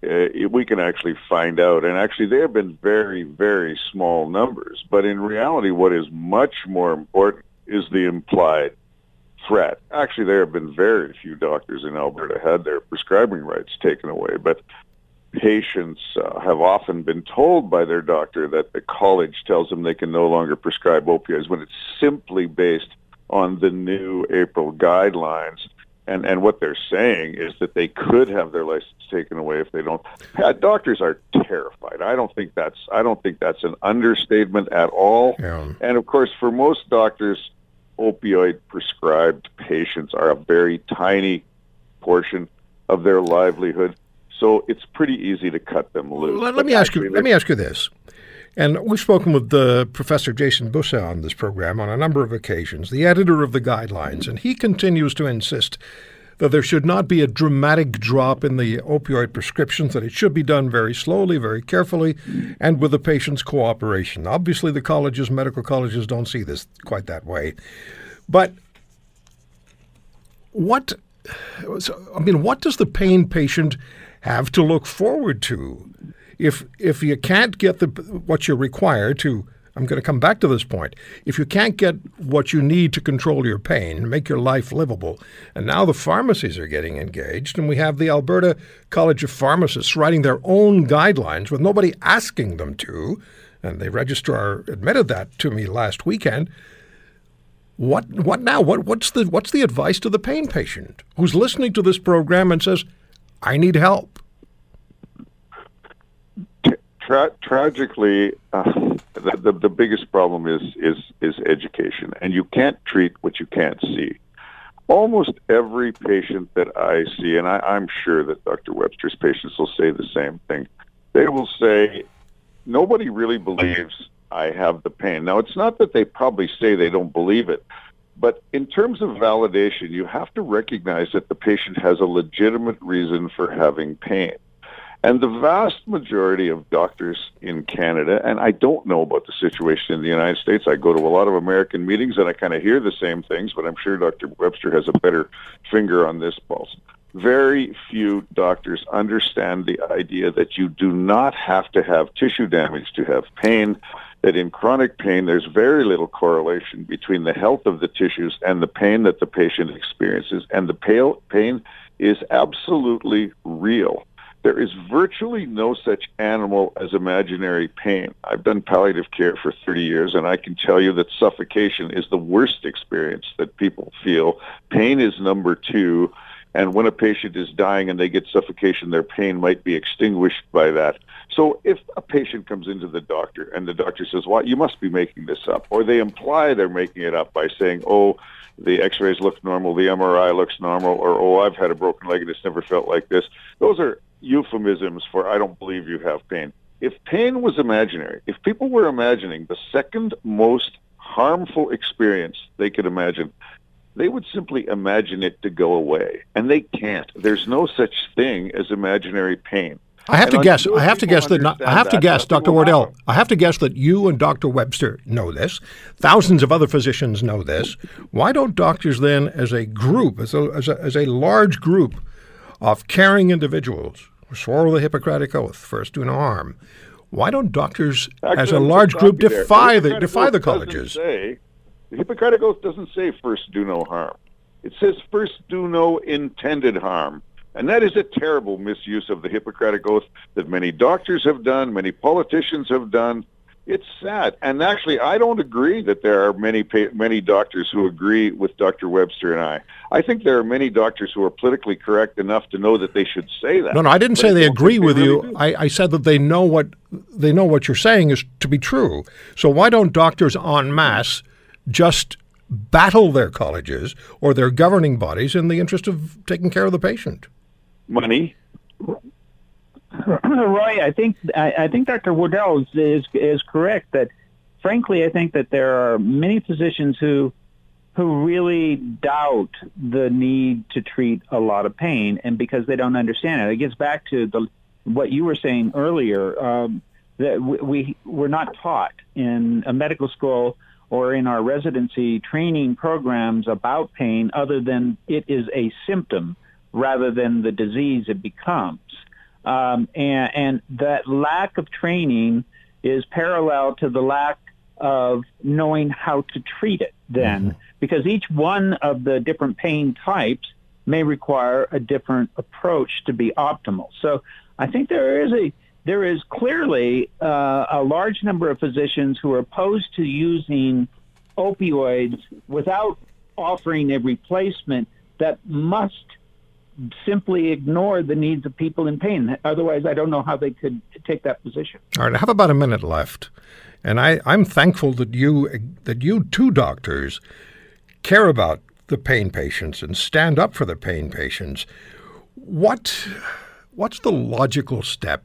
uh, we can actually find out. And actually, they have been very, very small numbers. But in reality, what is much more important is the implied threat. Actually, there have been very few doctors in Alberta had their prescribing rights taken away, but patients uh, have often been told by their doctor that the college tells them they can no longer prescribe opioids when it's simply based on the new April guidelines. And and what they're saying is that they could have their license taken away if they don't. Uh, doctors are terrified. I don't think that's I don't think that's an understatement at all. Yeah. And of course, for most doctors, opioid prescribed patients are a very tiny portion of their livelihood. So it's pretty easy to cut them loose. Let, let me ask you. Let me ask you this. And we've spoken with uh, Professor Jason Busse on this program on a number of occasions, the editor of the guidelines, and he continues to insist that there should not be a dramatic drop in the opioid prescriptions, that it should be done very slowly, very carefully, and with the patient's cooperation. Obviously, the colleges, medical colleges, don't see this quite that way. But what, I mean, what does the pain patient have to look forward to if if you can't get the what you're required to I'm going to come back to this point. If you can't get what you need to control your pain, make your life livable, and now the pharmacies are getting engaged, and we have the Alberta College of Pharmacists writing their own guidelines with nobody asking them to, and the registrar admitted that to me last weekend. What what now? What what's the what's the advice to the pain patient who's listening to this program and says, "I need help"? Tra- tragically, uh, the, the, the biggest problem is is is education, and you can't treat what you can't see. Almost every patient that I see, and I, I'm sure that Dr. Webster's patients will say the same thing. They will say, "Nobody really believes I have the pain." Now, it's not that they probably say they don't believe it, But in terms of validation, you have to recognize that the patient has a legitimate reason for having pain. And the vast majority of doctors in Canada, and I don't know about the situation in the United States. I go to a lot of American meetings and I kind of hear the same things, but I'm sure Dr. Webster has a better finger on this pulse. Very few doctors understand the idea that you do not have to have tissue damage to have pain, that in chronic pain, there's very little correlation between the health of the tissues and the pain that the patient experiences, and the pain is absolutely real. There is virtually no such animal as imaginary pain. I've done palliative care for 30 years, and I can tell you that suffocation is the worst experience that people feel. Pain is number two. And when a patient is dying and they get suffocation, their pain might be extinguished by that. So if a patient comes into the doctor and the doctor says, well, you must be making this up, or they imply they're making it up by saying, oh, the x-rays look normal, the MRI looks normal, or, oh, I've had a broken leg and it's never felt like this. Those are euphemisms for I don't believe you have pain. If pain was imaginary, if people were imagining the second most harmful experience they could imagine, they would simply imagine it to go away. And they can't. There's no such thing as imaginary pain. I have and to guess. I have to guess that. Not, I have that, to guess, Dr. Wardell. Happen. I have to guess that you and Dr. Webster know this. Thousands of other physicians know this. Why don't doctors then, as a group, as a, as a, as a large group of caring individuals, swore the Hippocratic Oath, first do no harm. Why don't doctors, Actually, as a large group, defy the, the defy the colleges? Say, the Hippocratic Oath doesn't say first do no harm. It says first do no intended harm. And that is a terrible misuse of the Hippocratic Oath that many doctors have done, many politicians have done, it's sad, and actually, I don't agree that there are many many doctors who agree with Dr. Webster and I. I think there are many doctors who are politically correct enough to know that they should say that. No, no, I didn't say they agree with they really you. I, I said that they know what they know what you're saying is to be true. So why don't doctors en masse just battle their colleges or their governing bodies in the interest of taking care of the patient? Money. Roy, I think I, I think Dr. Wardell is, is, is correct that, frankly, I think that there are many physicians who who really doubt the need to treat a lot of pain, and because they don't understand it, it gets back to the what you were saying earlier um, that we we're not taught in a medical school or in our residency training programs about pain other than it is a symptom rather than the disease it becomes. Um, and, and that lack of training is parallel to the lack of knowing how to treat it then, mm-hmm. because each one of the different pain types may require a different approach to be optimal. So I think there is a there is clearly uh, a large number of physicians who are opposed to using opioids without offering a replacement that must simply ignore the needs of people in pain. Otherwise, I don't know how they could take that position. All right, I have about a minute left, and I, I'm thankful that you that you two doctors care about the pain patients and stand up for the pain patients. What what's the logical step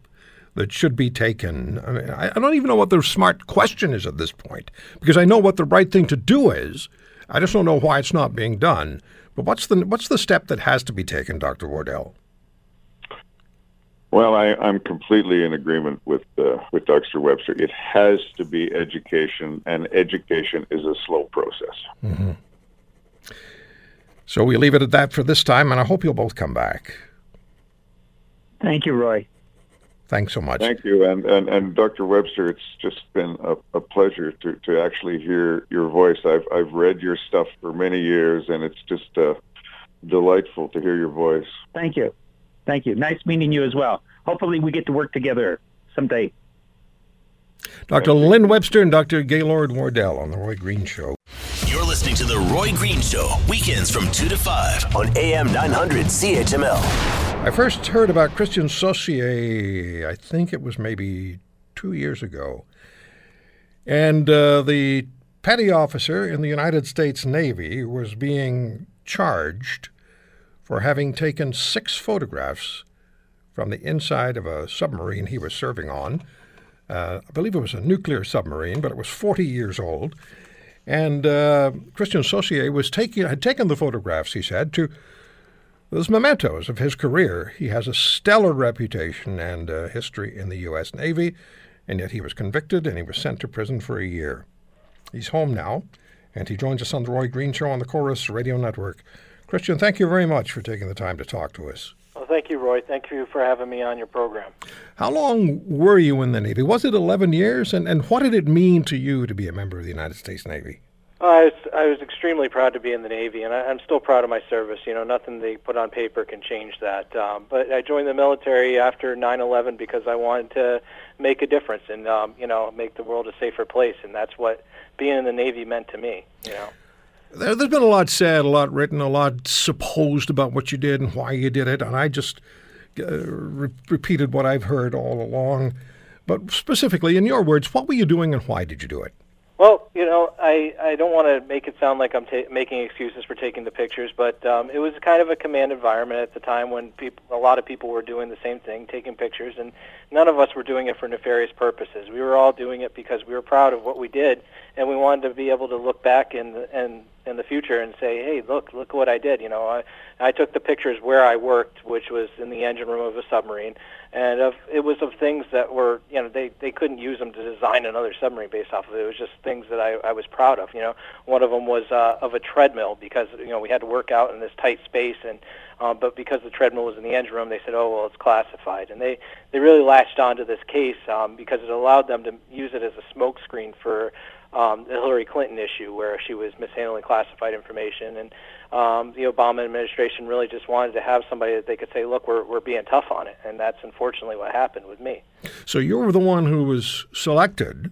that should be taken? I, mean, I, I don't even know what the smart question is at this point because I know what the right thing to do is. I just don't know why it's not being done. But what's the what's the step that has to be taken, Dr. Wardell? Well, I, am completely in agreement with uh, with Dr. Webster. It has to be education, and education is a slow process. Mm-hmm. So we leave it at that for this time, and I hope you'll both come back. Thank you, Roy. Thanks so much. Thank you. And, and, and Dr. Webster, it's just been a, a pleasure to, to actually hear your voice. I've, I've read your stuff for many years, and it's just uh, delightful to hear your voice. Thank you. Thank you. Nice meeting you as well. Hopefully, we get to work together someday. Dr. Lynn Webster and Dr. Gaylord Wardell on The Roy Green Show. You're listening to The Roy Green Show, weekends from 2 to 5 on AM 900 CHML. I first heard about Kristian Saucier, I think it was maybe two years ago. And uh, the petty officer in the United States Navy was being charged for having taken six photographs from the inside of a submarine he was serving on. Uh, I believe it was a nuclear submarine, but it was 40 years old. And uh, Kristian Saucier was taking had taken the photographs. He said to those mementos of his career. He has a stellar reputation and uh, history in the U.S. Navy, and yet he was convicted and he was sent to prison for a year. He's home now, and he joins us on the Roy Green Show on the Corus Radio Network. Kristian, thank you very much for taking the time to talk to us. Well, thank you, Roy. Thank you for having me on your program. How long were you in the Navy? Was it 11 years? And, and what did it mean to you to be a member of the United States Navy? I was I was extremely proud to be in the Navy, and I, I'm still proud of my service. You know, nothing they put on paper can change that. Um, but I joined the military after 9/11 because I wanted to make a difference and um, you know make the world a safer place, and that's what being in the Navy meant to me. You know. There, has been a lot said, a lot written, a lot supposed about what you did and why you did it, and I just uh, re- repeated what I've heard all along. But specifically, in your words, what were you doing and why did you do it? Well, you know, I, I don't want to make it sound like I'm ta- making excuses for taking the pictures, but um, it was kind of a command environment at the time when people, a lot of people were doing the same thing, taking pictures, and none of us were doing it for nefarious purposes. We were all doing it because we were proud of what we did, and we wanted to be able to look back in the, in in the future and say, hey, look, look what I did. You know, I I took the pictures where I worked, which was in the engine room of a submarine, and of it was of things that were, you know, they they couldn't use them to design another submarine based off of it. It was just things that I I was proud of. You know, one of them was uh, of a treadmill because you know we had to work out in this tight space and. Uh, but because the treadmill was in the engine room, they said, "Oh well, it's classified," and they they really latched onto this case um, because it allowed them to use it as a smokescreen for um, the Hillary Clinton issue, where she was mishandling classified information, and um, the Obama administration really just wanted to have somebody that they could say, "Look, we're we're being tough on it," and that's unfortunately what happened with me. So you were the one who was selected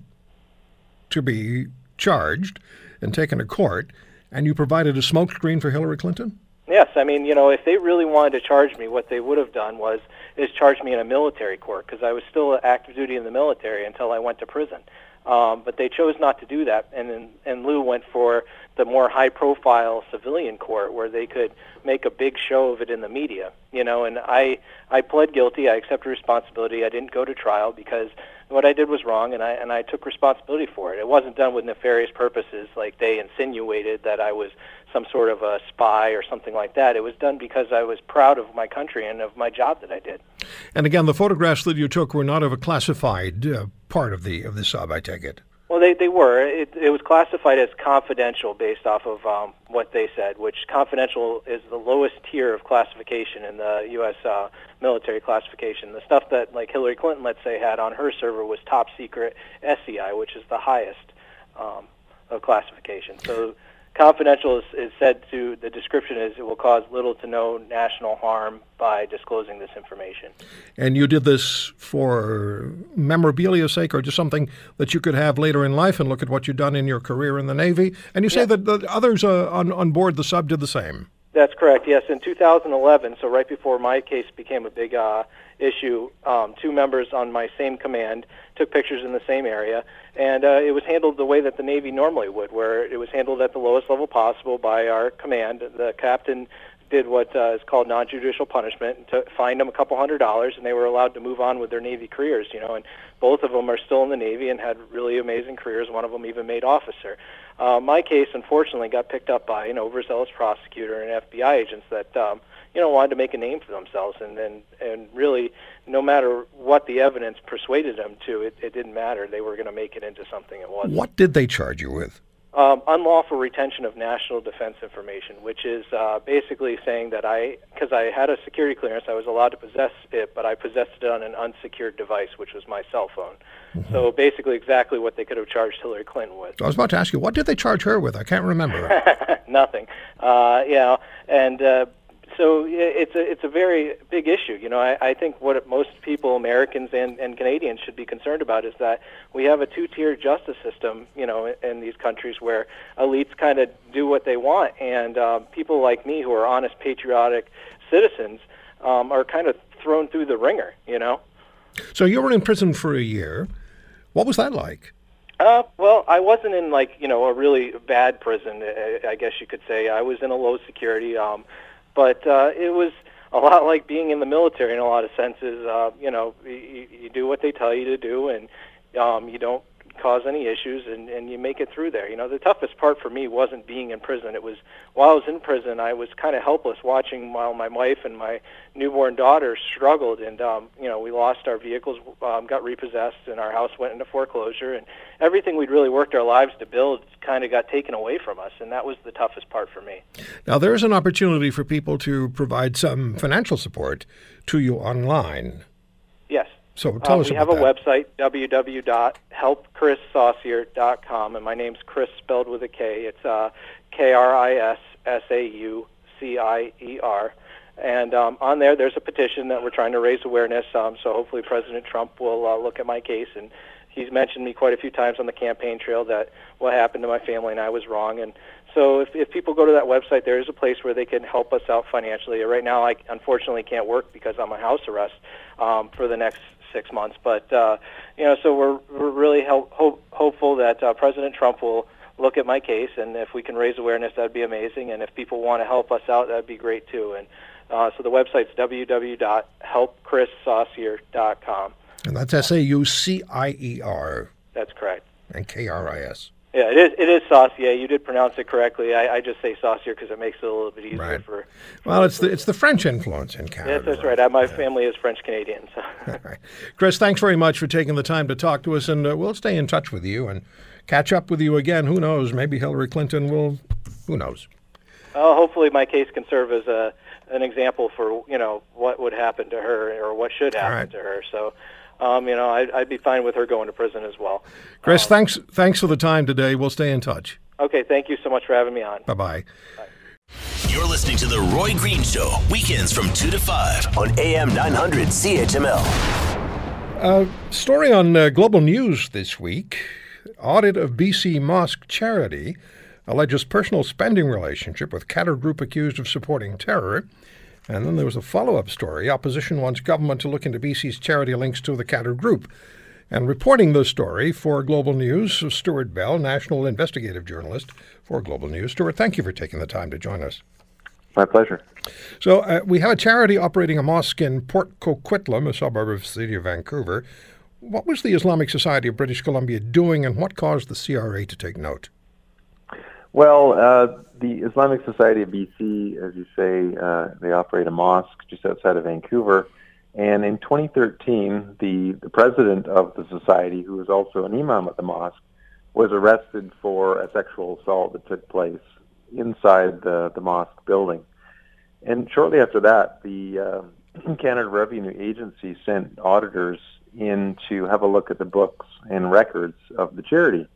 to be charged and taken to court, and you provided a smokescreen for Hillary Clinton. Yes, I mean, you know, if they really wanted to charge me, what they would have done was is charge me in a military court because I was still active duty in the military until I went to prison. Um, but they chose not to do that, and and Lou went for the more high-profile civilian court where they could make a big show of it in the media, you know. And I I pled guilty. I accepted responsibility. I didn't go to trial because what I did was wrong, and I and I took responsibility for it. It wasn't done with nefarious purposes, like they insinuated that I was some sort of a spy or something like that. It was done because I was proud of my country and of my job that I did. And again, the photographs that you took were not of a classified uh, part of the of the sub. I take it. Well, they they were. It, it was classified as confidential based off of um, what they said, which confidential is the lowest tier of classification in the U.S. Uh, military classification. The stuff that like Hillary Clinton, let's say, had on her server was top secret SCI, which is the highest um, of classification. So confidential is, is said to the description is it will cause little to no national harm by disclosing this information. And you did this for memorabilia's sake, or just something that you could have later in life and look at what you've done in your career in the Navy. And you say yeah. that the others uh, on on board the sub did the same. That's correct. Yes, in 2011, so right before my case became a big uh, issue, um, two members on my same command took pictures in the same area, and uh, it was handled the way that the Navy normally would, where it was handled at the lowest level possible by our command. The captain did what uh, is called non-judicial punishment to fined them a couple hundred dollars, and they were allowed to move on with their Navy careers. You know, and both of them are still in the Navy and had really amazing careers. One of them even made officer. Uh, my case, unfortunately, got picked up by an overzealous prosecutor and FBI agents that um, you know wanted to make a name for themselves, and and and really, no matter what the evidence persuaded them to, it, it didn't matter. They were going to make it into something it wasn't. What did they charge you with? Um, unlawful retention of national defense information, which is uh, basically saying that I, because I had a security clearance, I was allowed to possess it, but I possessed it on an unsecured device, which was my cell phone. Mm-hmm. So basically, exactly what they could have charged Hillary Clinton with. I was about to ask you, what did they charge her with? I can't remember. Nothing. Uh, yeah, and uh, so it's a it's a very big issue. You know, I, I think what most people, Americans and, and Canadians, should be concerned about is that we have a two-tier justice system. You know, in, in these countries where elites kind of do what they want, and um, people like me, who are honest, patriotic citizens, um, are kind of thrown through the ringer. You know. So you were in prison for a year. What was that like? Uh, well, I wasn't in like you know a really bad prison. I guess you could say I was in a low security. Um, but uh, it was a lot like being in the military in a lot of senses. Uh, you know, you, you do what they tell you to do, and um, you don't cause any issues, and and you make it through there. You know, the toughest part for me wasn't being in prison. It was while I was in prison, I was kind of helpless watching while my wife and my newborn daughter struggled, and um, you know, we lost our vehicles, um, got repossessed, and our house went into foreclosure, and everything we'd really worked our lives to build kind of got taken away from us, and that was the toughest part for me. Now, there is an opportunity for people to provide some financial support to you online. So tell um, us we about have a that. website www.helpkrissaucier.com, and my name's Kris spelled with a K. It's uh, K R I S S A U C I E R. And um, on there, there's a petition that we're trying to raise awareness. Um, so hopefully, President Trump will uh, look at my case. And he's mentioned me quite a few times on the campaign trail that what happened to my family and I was wrong. And so if, if people go to that website, there is a place where they can help us out financially. Right now, I unfortunately can't work because I'm on house arrest um, for the next six months. But uh, you know, so we're we're really help, hope, hopeful that uh, President Trump will look at my case, and if we can raise awareness, that'd be amazing. And if people want to help us out, that'd be great too. And uh, so the website's www.helpkrissaucier.com. And that's S A U C I E R That's correct. and K R I S. Yeah, it is. It is saucier. You did pronounce it correctly. I, I just say saucier because it makes it a little bit easier Right. for. Well, it's the, it's the French influence in Canada. Yes, that's right. I, my family is French Canadian. So. Right. Kris, thanks very much for taking the time to talk to us, and uh, we'll stay in touch with you and catch up with you again. Who knows? Maybe Hillary Clinton will. Who knows? Well, hopefully, my case can serve as a an example for you know what would happen to her or what should happen right. to her. So, um, you know, I'd, I'd be fine with her going to prison as well. Kris, thanks thanks for the time today. We'll stay in touch. Okay, thank you so much for having me on. Bye bye. You're listening to The Roy Green Show, weekends from 2 to 5 on AM 900 CHML. Story on uh, Global News this week audit of BC Mosque charity alleges personal spending relationship with Qatar group accused of supporting terror. And then there was a follow up story. Opposition wants government to look into BC's charity links to the Qatar group. And reporting the story for Global News, Stewart Bell, national investigative journalist for Global News. Stuart, thank you for taking the time to join us. My pleasure. So uh, we have a charity operating a mosque in Port Coquitlam, a suburb of the city of Vancouver. What was the Islamic Society of British Columbia doing, and what caused the CRA to take note? Well, uh, the Islamic Society of BC, as you say, uh, they operate a mosque just outside of Vancouver. And in 2013, the, the president of the society, who was also an imam at the mosque, was arrested for a sexual assault that took place inside the, the mosque building. And shortly after that, the uh, Canada Revenue Agency sent auditors in to have a look at the books and records of the charity.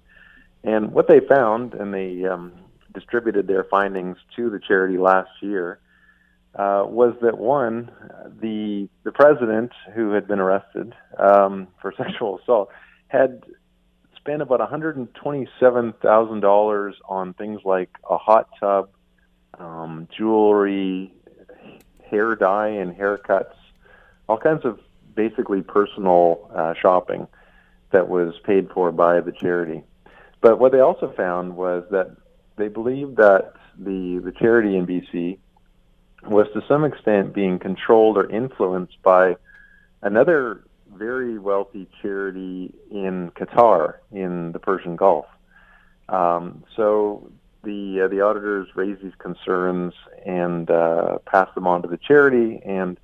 And what they found, and they um, distributed their findings to the charity last year, uh, was that one, the the president who had been arrested um, for sexual assault had spent about one hundred and twenty-seven thousand dollars on things like a hot tub, um, jewelry, hair dye, and haircuts, all kinds of basically personal uh, shopping that was paid for by the charity. But what they also found was that they believed that the the charity in BC was to some extent being controlled or influenced by another very wealthy charity in Qatar in the Persian Gulf. Um, so the uh, the auditors raised these concerns and uh, passed them on to the charity, and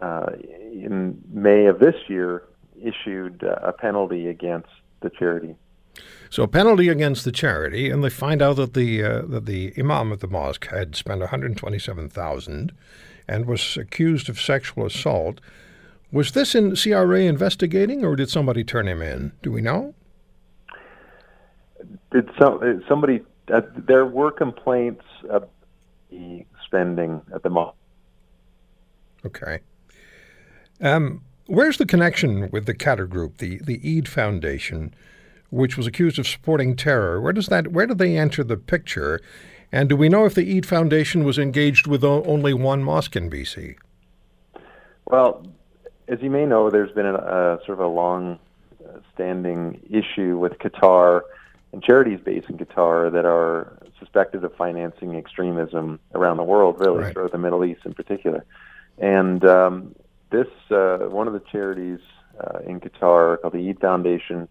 uh, in May of this year issued a penalty against the charity. So, a penalty against the charity, and they find out that the uh, that the imam at the mosque had spent one hundred twenty-seven thousand, and was accused of sexual assault. Was this in CRA investigating, or did somebody turn him in? Do we know? Did some uh, somebody? Uh, there were complaints of the spending at the mosque. Okay. Um, where's the connection with the Qatar Group, the the Eid Foundation, which was accused of supporting terror? Where does that? Where do they enter the picture? And do we know if the Eid Foundation was engaged with o- only one mosque in BC? Well, as you may know, there's been a, a sort of a long-standing issue with Qatar and charities based in Qatar that are suspected of financing extremism around the world, really, Right. throughout the Middle East in particular. And um, this, uh, one of the charities uh, in Qatar called the Eid Foundation,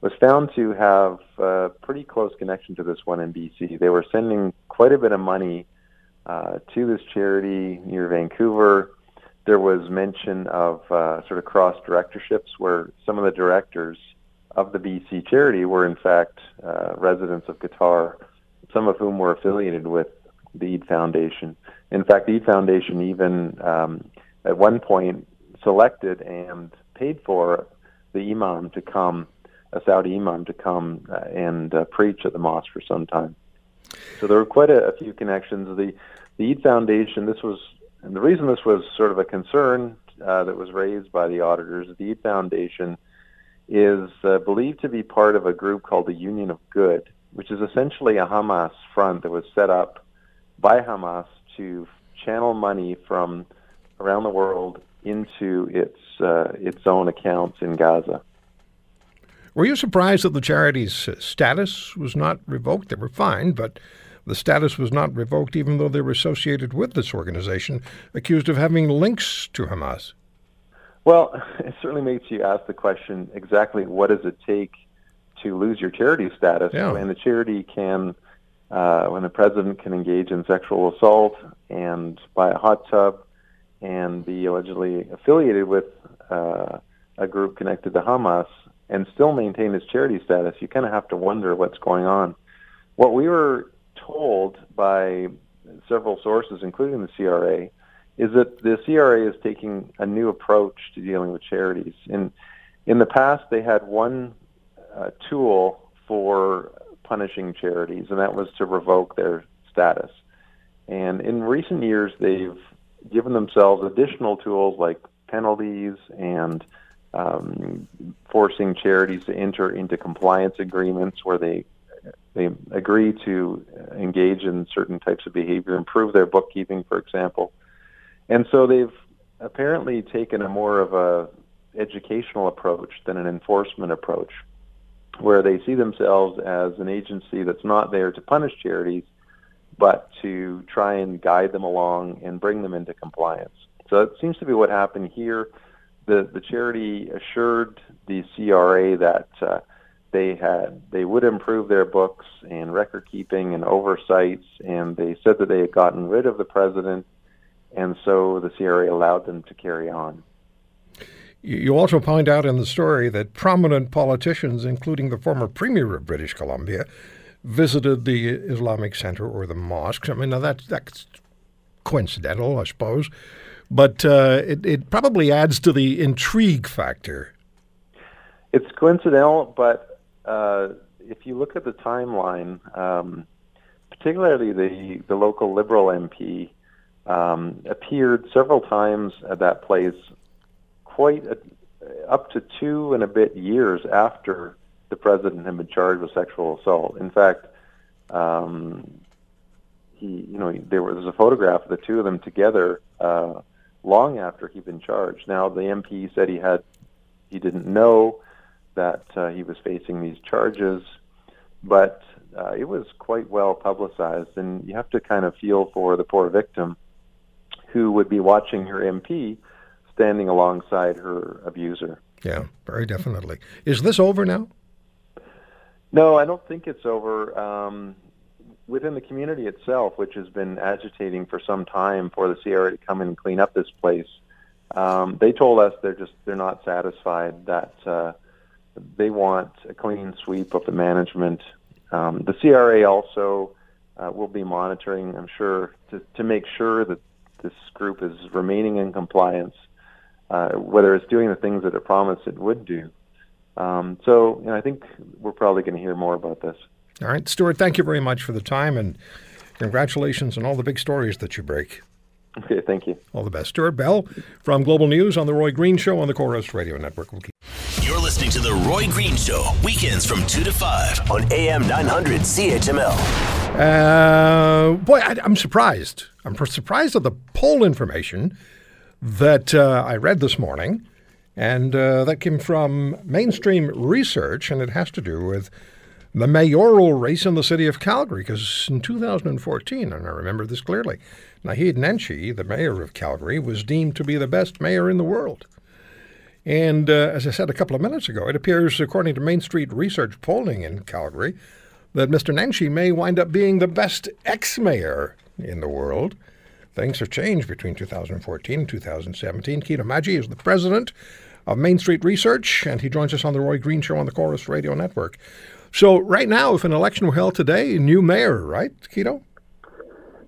was found to have a pretty close connection to this one in BC. They were sending quite a bit of money uh, to this charity near Vancouver. There was mention of uh, sort of cross directorships where some of the directors of the BC charity were in fact uh, residents of Qatar, some of whom were affiliated with the Eid Foundation. In fact, the Eid Foundation even um, at one point selected and paid for the imam to come, a Saudi imam to come uh, and uh, preach at the mosque for some time. So there were quite a, a few connections. The the Eid Foundation, this was, and the reason this was sort of a concern uh, that was raised by the auditors, the Eid Foundation is uh, believed to be part of a group called the Union of Good, which is essentially a Hamas front that was set up by Hamas to channel money from around the world into its uh, its own accounts in Gaza. Were you surprised that the charity's status was not revoked? They were fined, but the status was not revoked, even though they were associated with this organization, accused of having links to Hamas. Well, it certainly makes you ask the question: exactly what does it take to lose your charity status yeah. when the charity can, uh, when the president can engage in sexual assault and buy a hot tub and be allegedly affiliated with uh, a group connected to Hamas and still maintain his charity status, you kind of have to wonder what's going on. What we were told by several sources, including the CRA, is that the CRA is taking a new approach to dealing with charities. In in the past, they had one uh, tool for punishing charities, and that was to revoke their status. And in recent years, they've given themselves additional tools like penalties and um, forcing charities to enter into compliance agreements where they they agree to engage in certain types of behavior, improve their bookkeeping, for example. And so they've apparently taken a more of a educational approach than an enforcement approach, where they see themselves as an agency that's not there to punish charities, but to try and guide them along and bring them into compliance. So it seems to be what happened here. The the charity assured the CRA that uh, they had they would improve their books and record keeping and oversights, and they said that they had gotten rid of the president, and so the CRA allowed them to carry on. You also point out in the story that prominent politicians, including the former Premier of British Columbia, visited the Islamic Center or the mosques. I mean, now that's, that's coincidental, I suppose, but uh, it, it probably adds to the intrigue factor. It's coincidental, but uh, if you look at the timeline, um, particularly the, the local Liberal MP um, appeared several times at that place quite a, up to two and a bit years after the president had been charged with sexual assault. In fact, um, he, you know, there was a photograph of the two of them together uh, long after he'd been charged. Now, the MP said he had, he didn't know that uh, he was facing these charges, but uh, it was quite well publicized, and you have to kind of feel for the poor victim who would be watching her MP standing alongside her abuser. Yeah, very definitely. Is this over now? No, I don't think it's over. Um, within the community itself, which has been agitating for some time for the CRA to come in and clean up this place, um, they told us they're just they're not satisfied that uh, they want a clean sweep of the management. Um, the CRA also uh, will be monitoring, I'm sure, to, to make sure that this group is remaining in compliance, uh, whether it's doing the things that it promised it would do. Um, so you know, I think we're probably going to hear more about this. All right, Stewart, thank you very much for the time and congratulations on all the big stories that you break. Okay, thank you. All the best. Stewart Bell from Global News on The Roy Green Show on the Corus Radio Network. We'll keep- You're listening to The Roy Green Show, weekends from 2 to 5 on AM 900 CHML. Uh, boy, I, am surprised. I'm surprised at the poll information that uh, I read this morning. And uh, that came from mainstream research, and it has to do with the mayoral race in the city of Calgary. Because in 2014, and I remember this clearly, Naheed Nenshi, the mayor of Calgary, was deemed to be the best mayor in the world. And uh, as I said a couple of minutes ago, it appears, according to Mainstreet Research polling in Calgary, that Mr. Nenshi may wind up being the best ex mayor in the world. Things have changed between 2014 and 2017. Quito Maggi is the president of Mainstreet Research, and he joins us on the Roy Green Show on the Corus Radio Network. So, right now, if an election were held today, a new mayor, right, Quito?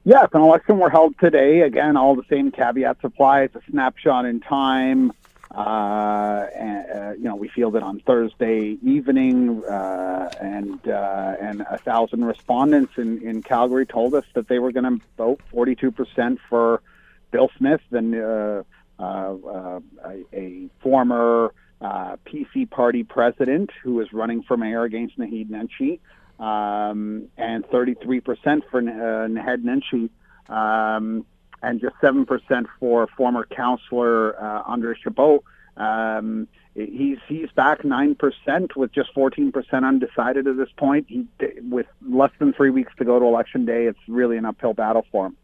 Yeah, if an election were held today, again, all the same caveats apply. It's a snapshot in time. Uh, and, uh, you know, we fielded on Thursday evening, uh, and uh, and a thousand respondents in, in Calgary told us that they were going to vote 42% for Bill Smith, then uh, uh, a, a, former PC party president who is running for mayor against Naheed Nenshi, um, and 33% for uh, Naheed Nenshi. Um, and just 7% for former counselor uh, Andre Chabot. Um, he's he's back 9% with just 14% undecided at this point. He, with less than three weeks to go to election day, it's really an uphill battle for him.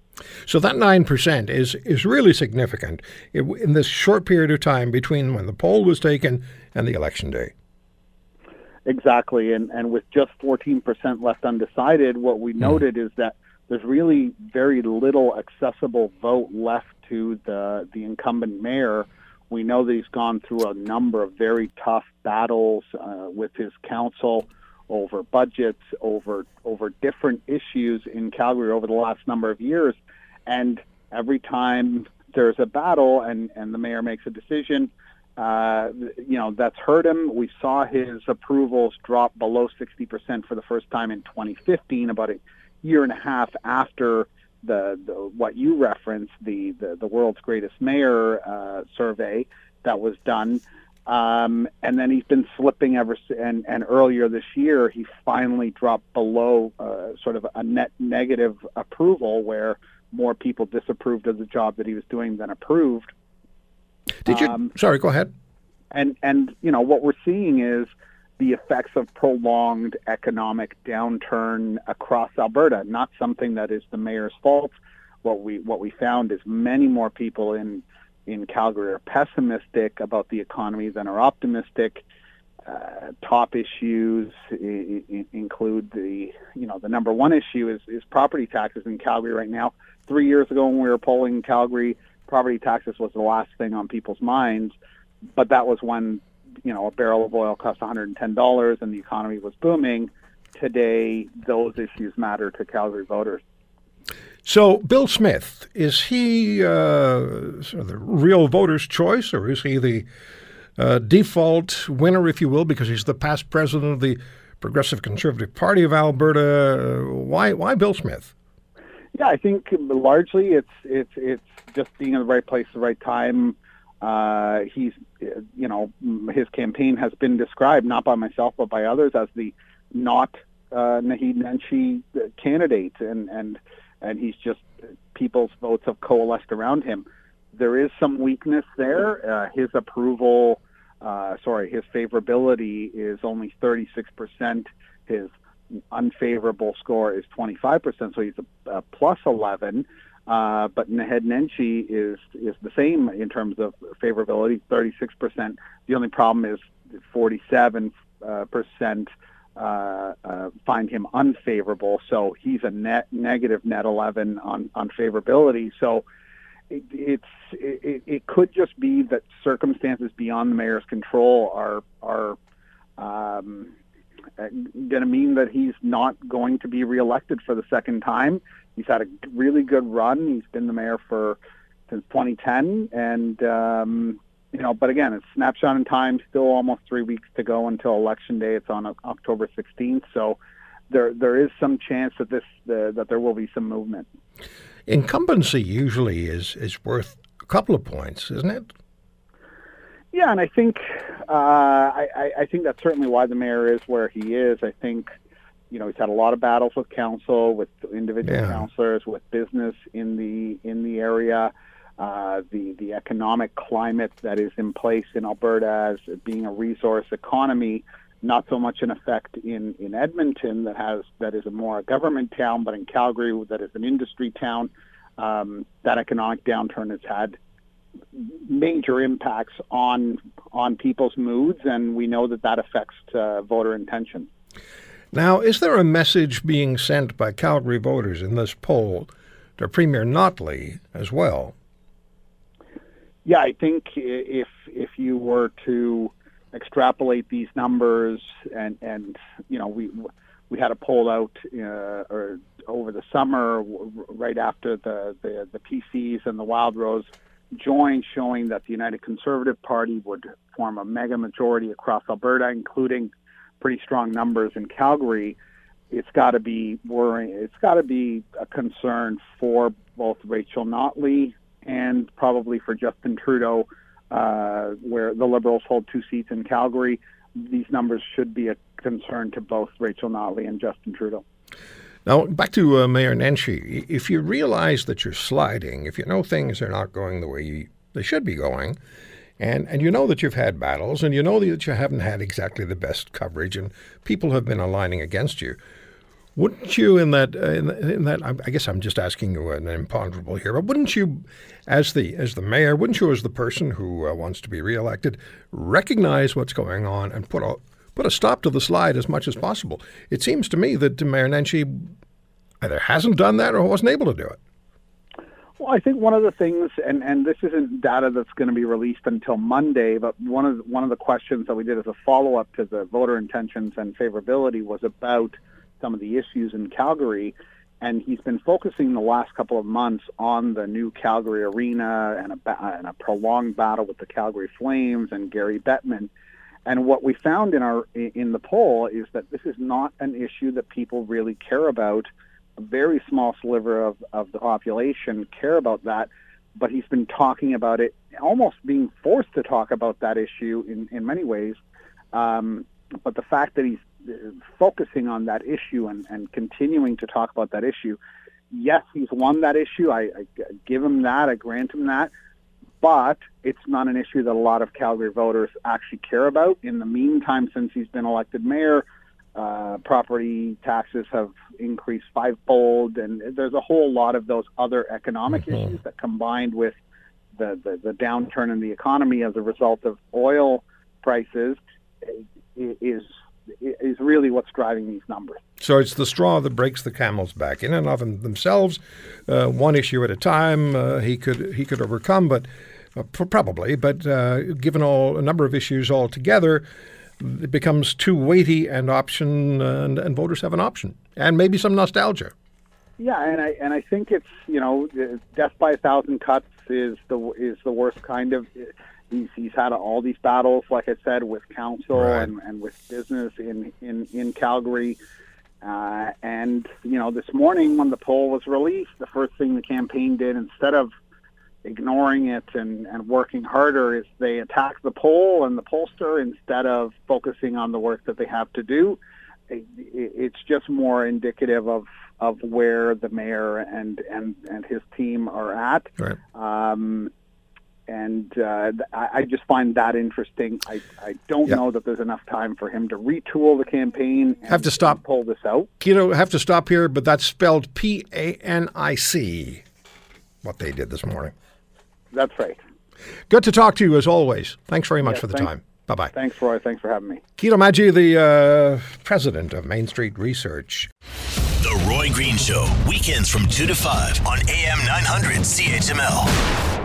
So that 9% is, is really significant in this short period of time between when the poll was taken and the election day. Exactly. And, and with just 14% left undecided, what we mm. noted is that there's really very little accessible vote left to the the incumbent mayor. We know that he's gone through a number of very tough battles uh, with his council over budgets, over over different issues in Calgary over the last number of years, and every time there's a battle and and the mayor makes a decision, uh, you know that's hurt him. We saw his approvals drop below 60% for the first time in 2015, about a year and a half after the, the what you referenced, the, the, the world's greatest mayor uh, survey that was done. Um, and then he's been slipping ever and, and earlier this year he finally dropped below uh, sort of a net negative approval where more people disapproved of the job that he was doing than approved. Did you? Um, sorry, go ahead. And and you know what we're seeing is the effects of prolonged economic downturn across Alberta. Not something that is the mayor's fault. What we what we found is many more people in in Calgary are pessimistic about the economy than are optimistic. Uh, top issues I- I include the you know the number one issue is is property taxes in Calgary right now. Three years ago when we were polling Calgary, property taxes was the last thing on people's minds, but that was when you know, a barrel of oil cost $110 and the economy was booming, today those issues matter to Calgary voters. So, Bill Smith, is he uh, sort of the real voter's choice, or is he the uh, default winner, if you will, because he's the past president of the Progressive Conservative Party of Alberta? Why, why Bill Smith? Yeah, I think largely it's it's it's just being in the right place at the right time. Uh, he's, you know, his campaign has been described not by myself but by others as the not uh, Naheed Nenshi candidate, and and and he's just people's votes have coalesced around him. There is some weakness there. Uh, his approval, uh, sorry, his favorability is only 36 percent. His unfavorable score is 25 percent, so he's a, a plus 11. Uh, but Naheed Nenshi is is the same in terms of favorability, 36 percent. The only problem is 47 uh, percent uh, uh, find him unfavorable. So he's a net negative net 11 on on favorability. So it, it's it, it could just be that circumstances beyond the mayor's control are are um, going to mean that he's not going to be reelected for the second time. He's had a really good run. He's been the mayor for since 2010, and um, you know, but again, it's snapshot in time. Still almost three weeks to go until election day. It's on October 16th, so there there is some chance that this uh, that there will be some movement. Incumbency usually is is worth a couple of points, isn't it? Yeah, and I think uh, I, I think that's certainly why the mayor is where he is. I think you know, he's had a lot of battles with council, with individual yeah. councilors, with business in the in the area. Uh, the the economic climate that is in place in Alberta as being a resource economy, not so much an effect in in Edmonton that has that is a more a government town, but in Calgary that is an industry town. Um, that economic downturn has had major impacts on on people's moods, and we know that that affects uh, voter intention. Now, is there a message being sent by Calgary voters in this poll to Premier Notley as well? Yeah, I think if if you were to extrapolate these numbers, and and you know we we had a poll out uh, or over the summer, right after the, the the PCs and the Wildrose joined, showing that the United Conservative Party would form a mega majority across Alberta, including pretty strong numbers in Calgary, it's got to be worrying. It's got to be a concern for both Rachel Notley and probably for Justin Trudeau, uh, where the Liberals hold two seats in Calgary. These numbers should be a concern to both Rachel Notley and Justin Trudeau. Now, back to uh, Mayor Nenshi. If you realize that you're sliding, if you know things are not going the way you, they should be going, and, and you know that you've had battles, and you know that you haven't had exactly the best coverage, and people have been aligning against you. Wouldn't you, in that, uh, in, in, that, I guess I'm just asking you an imponderable here, but wouldn't you, as the as the mayor, wouldn't you, as the person who uh, wants to be reelected, recognize what's going on and put a put a stop to the slide as much as possible? It seems to me that Mayor either hasn't done that or wasn't able to do it. Well, I think one of the things, and, and this isn't data that's going to be released until Monday, but one of the, one of the questions that we did as a follow up to the voter intentions and favorability was about some of the issues in Calgary, and he's been focusing the last couple of months on the new Calgary arena and a, and a prolonged battle with the Calgary Flames and Gary Bettman. And what we found in our in the poll is that this is not an issue that people really care about a very small sliver of, of the population care about that, but he's been talking about it, almost being forced to talk about that issue in, in many ways. Um, but the fact that he's uh, focusing on that issue and, and continuing to talk about that issue, yes, he's won that issue. I, I give him that. I grant him that. But it's not an issue that a lot of Calgary voters actually care about. In the meantime, since he's been elected mayor, uh, property taxes have increased fivefold, and there's a whole lot of those other economic mm-hmm. issues that combined with the, the, the downturn in the economy as a result of oil prices is is really what's driving these numbers. So it's the straw that breaks the camel's back. In and of themselves, uh, one issue at a time, uh, he could he could overcome, but probably. But uh, given all a number of issues all together, it becomes too weighty and option, and, and voters have an option, and maybe some nostalgia. Yeah, and I and I think it's you know death by a thousand cuts is the is the worst kind of. He's he's had all these battles, like I said, with council right. and, and with business in in in Calgary. Uh, and you know, this morning when the poll was released, the first thing the campaign did, instead of ignoring it and, and working harder is they attack the poll and the pollster instead of focusing on the work that they have to do. It's just more indicative of, of where the mayor and, and, and his team are at. Right. Um, and uh, I, just find that interesting. I, I don't know that there's enough time for him to retool the campaign. And, have to stop. Pull this out. Quito, have to stop here, but that's spelled P A N I C. What they did this morning. That's right. Good to talk to you as always. Thanks very much yes, for the thanks, time. Bye bye. Thanks, Roy. Thanks for having me. Quito Maggi, the uh, president of Mainstreet Research. The Roy Green Show, weekends from 2 to 5 on AM 900 CHML.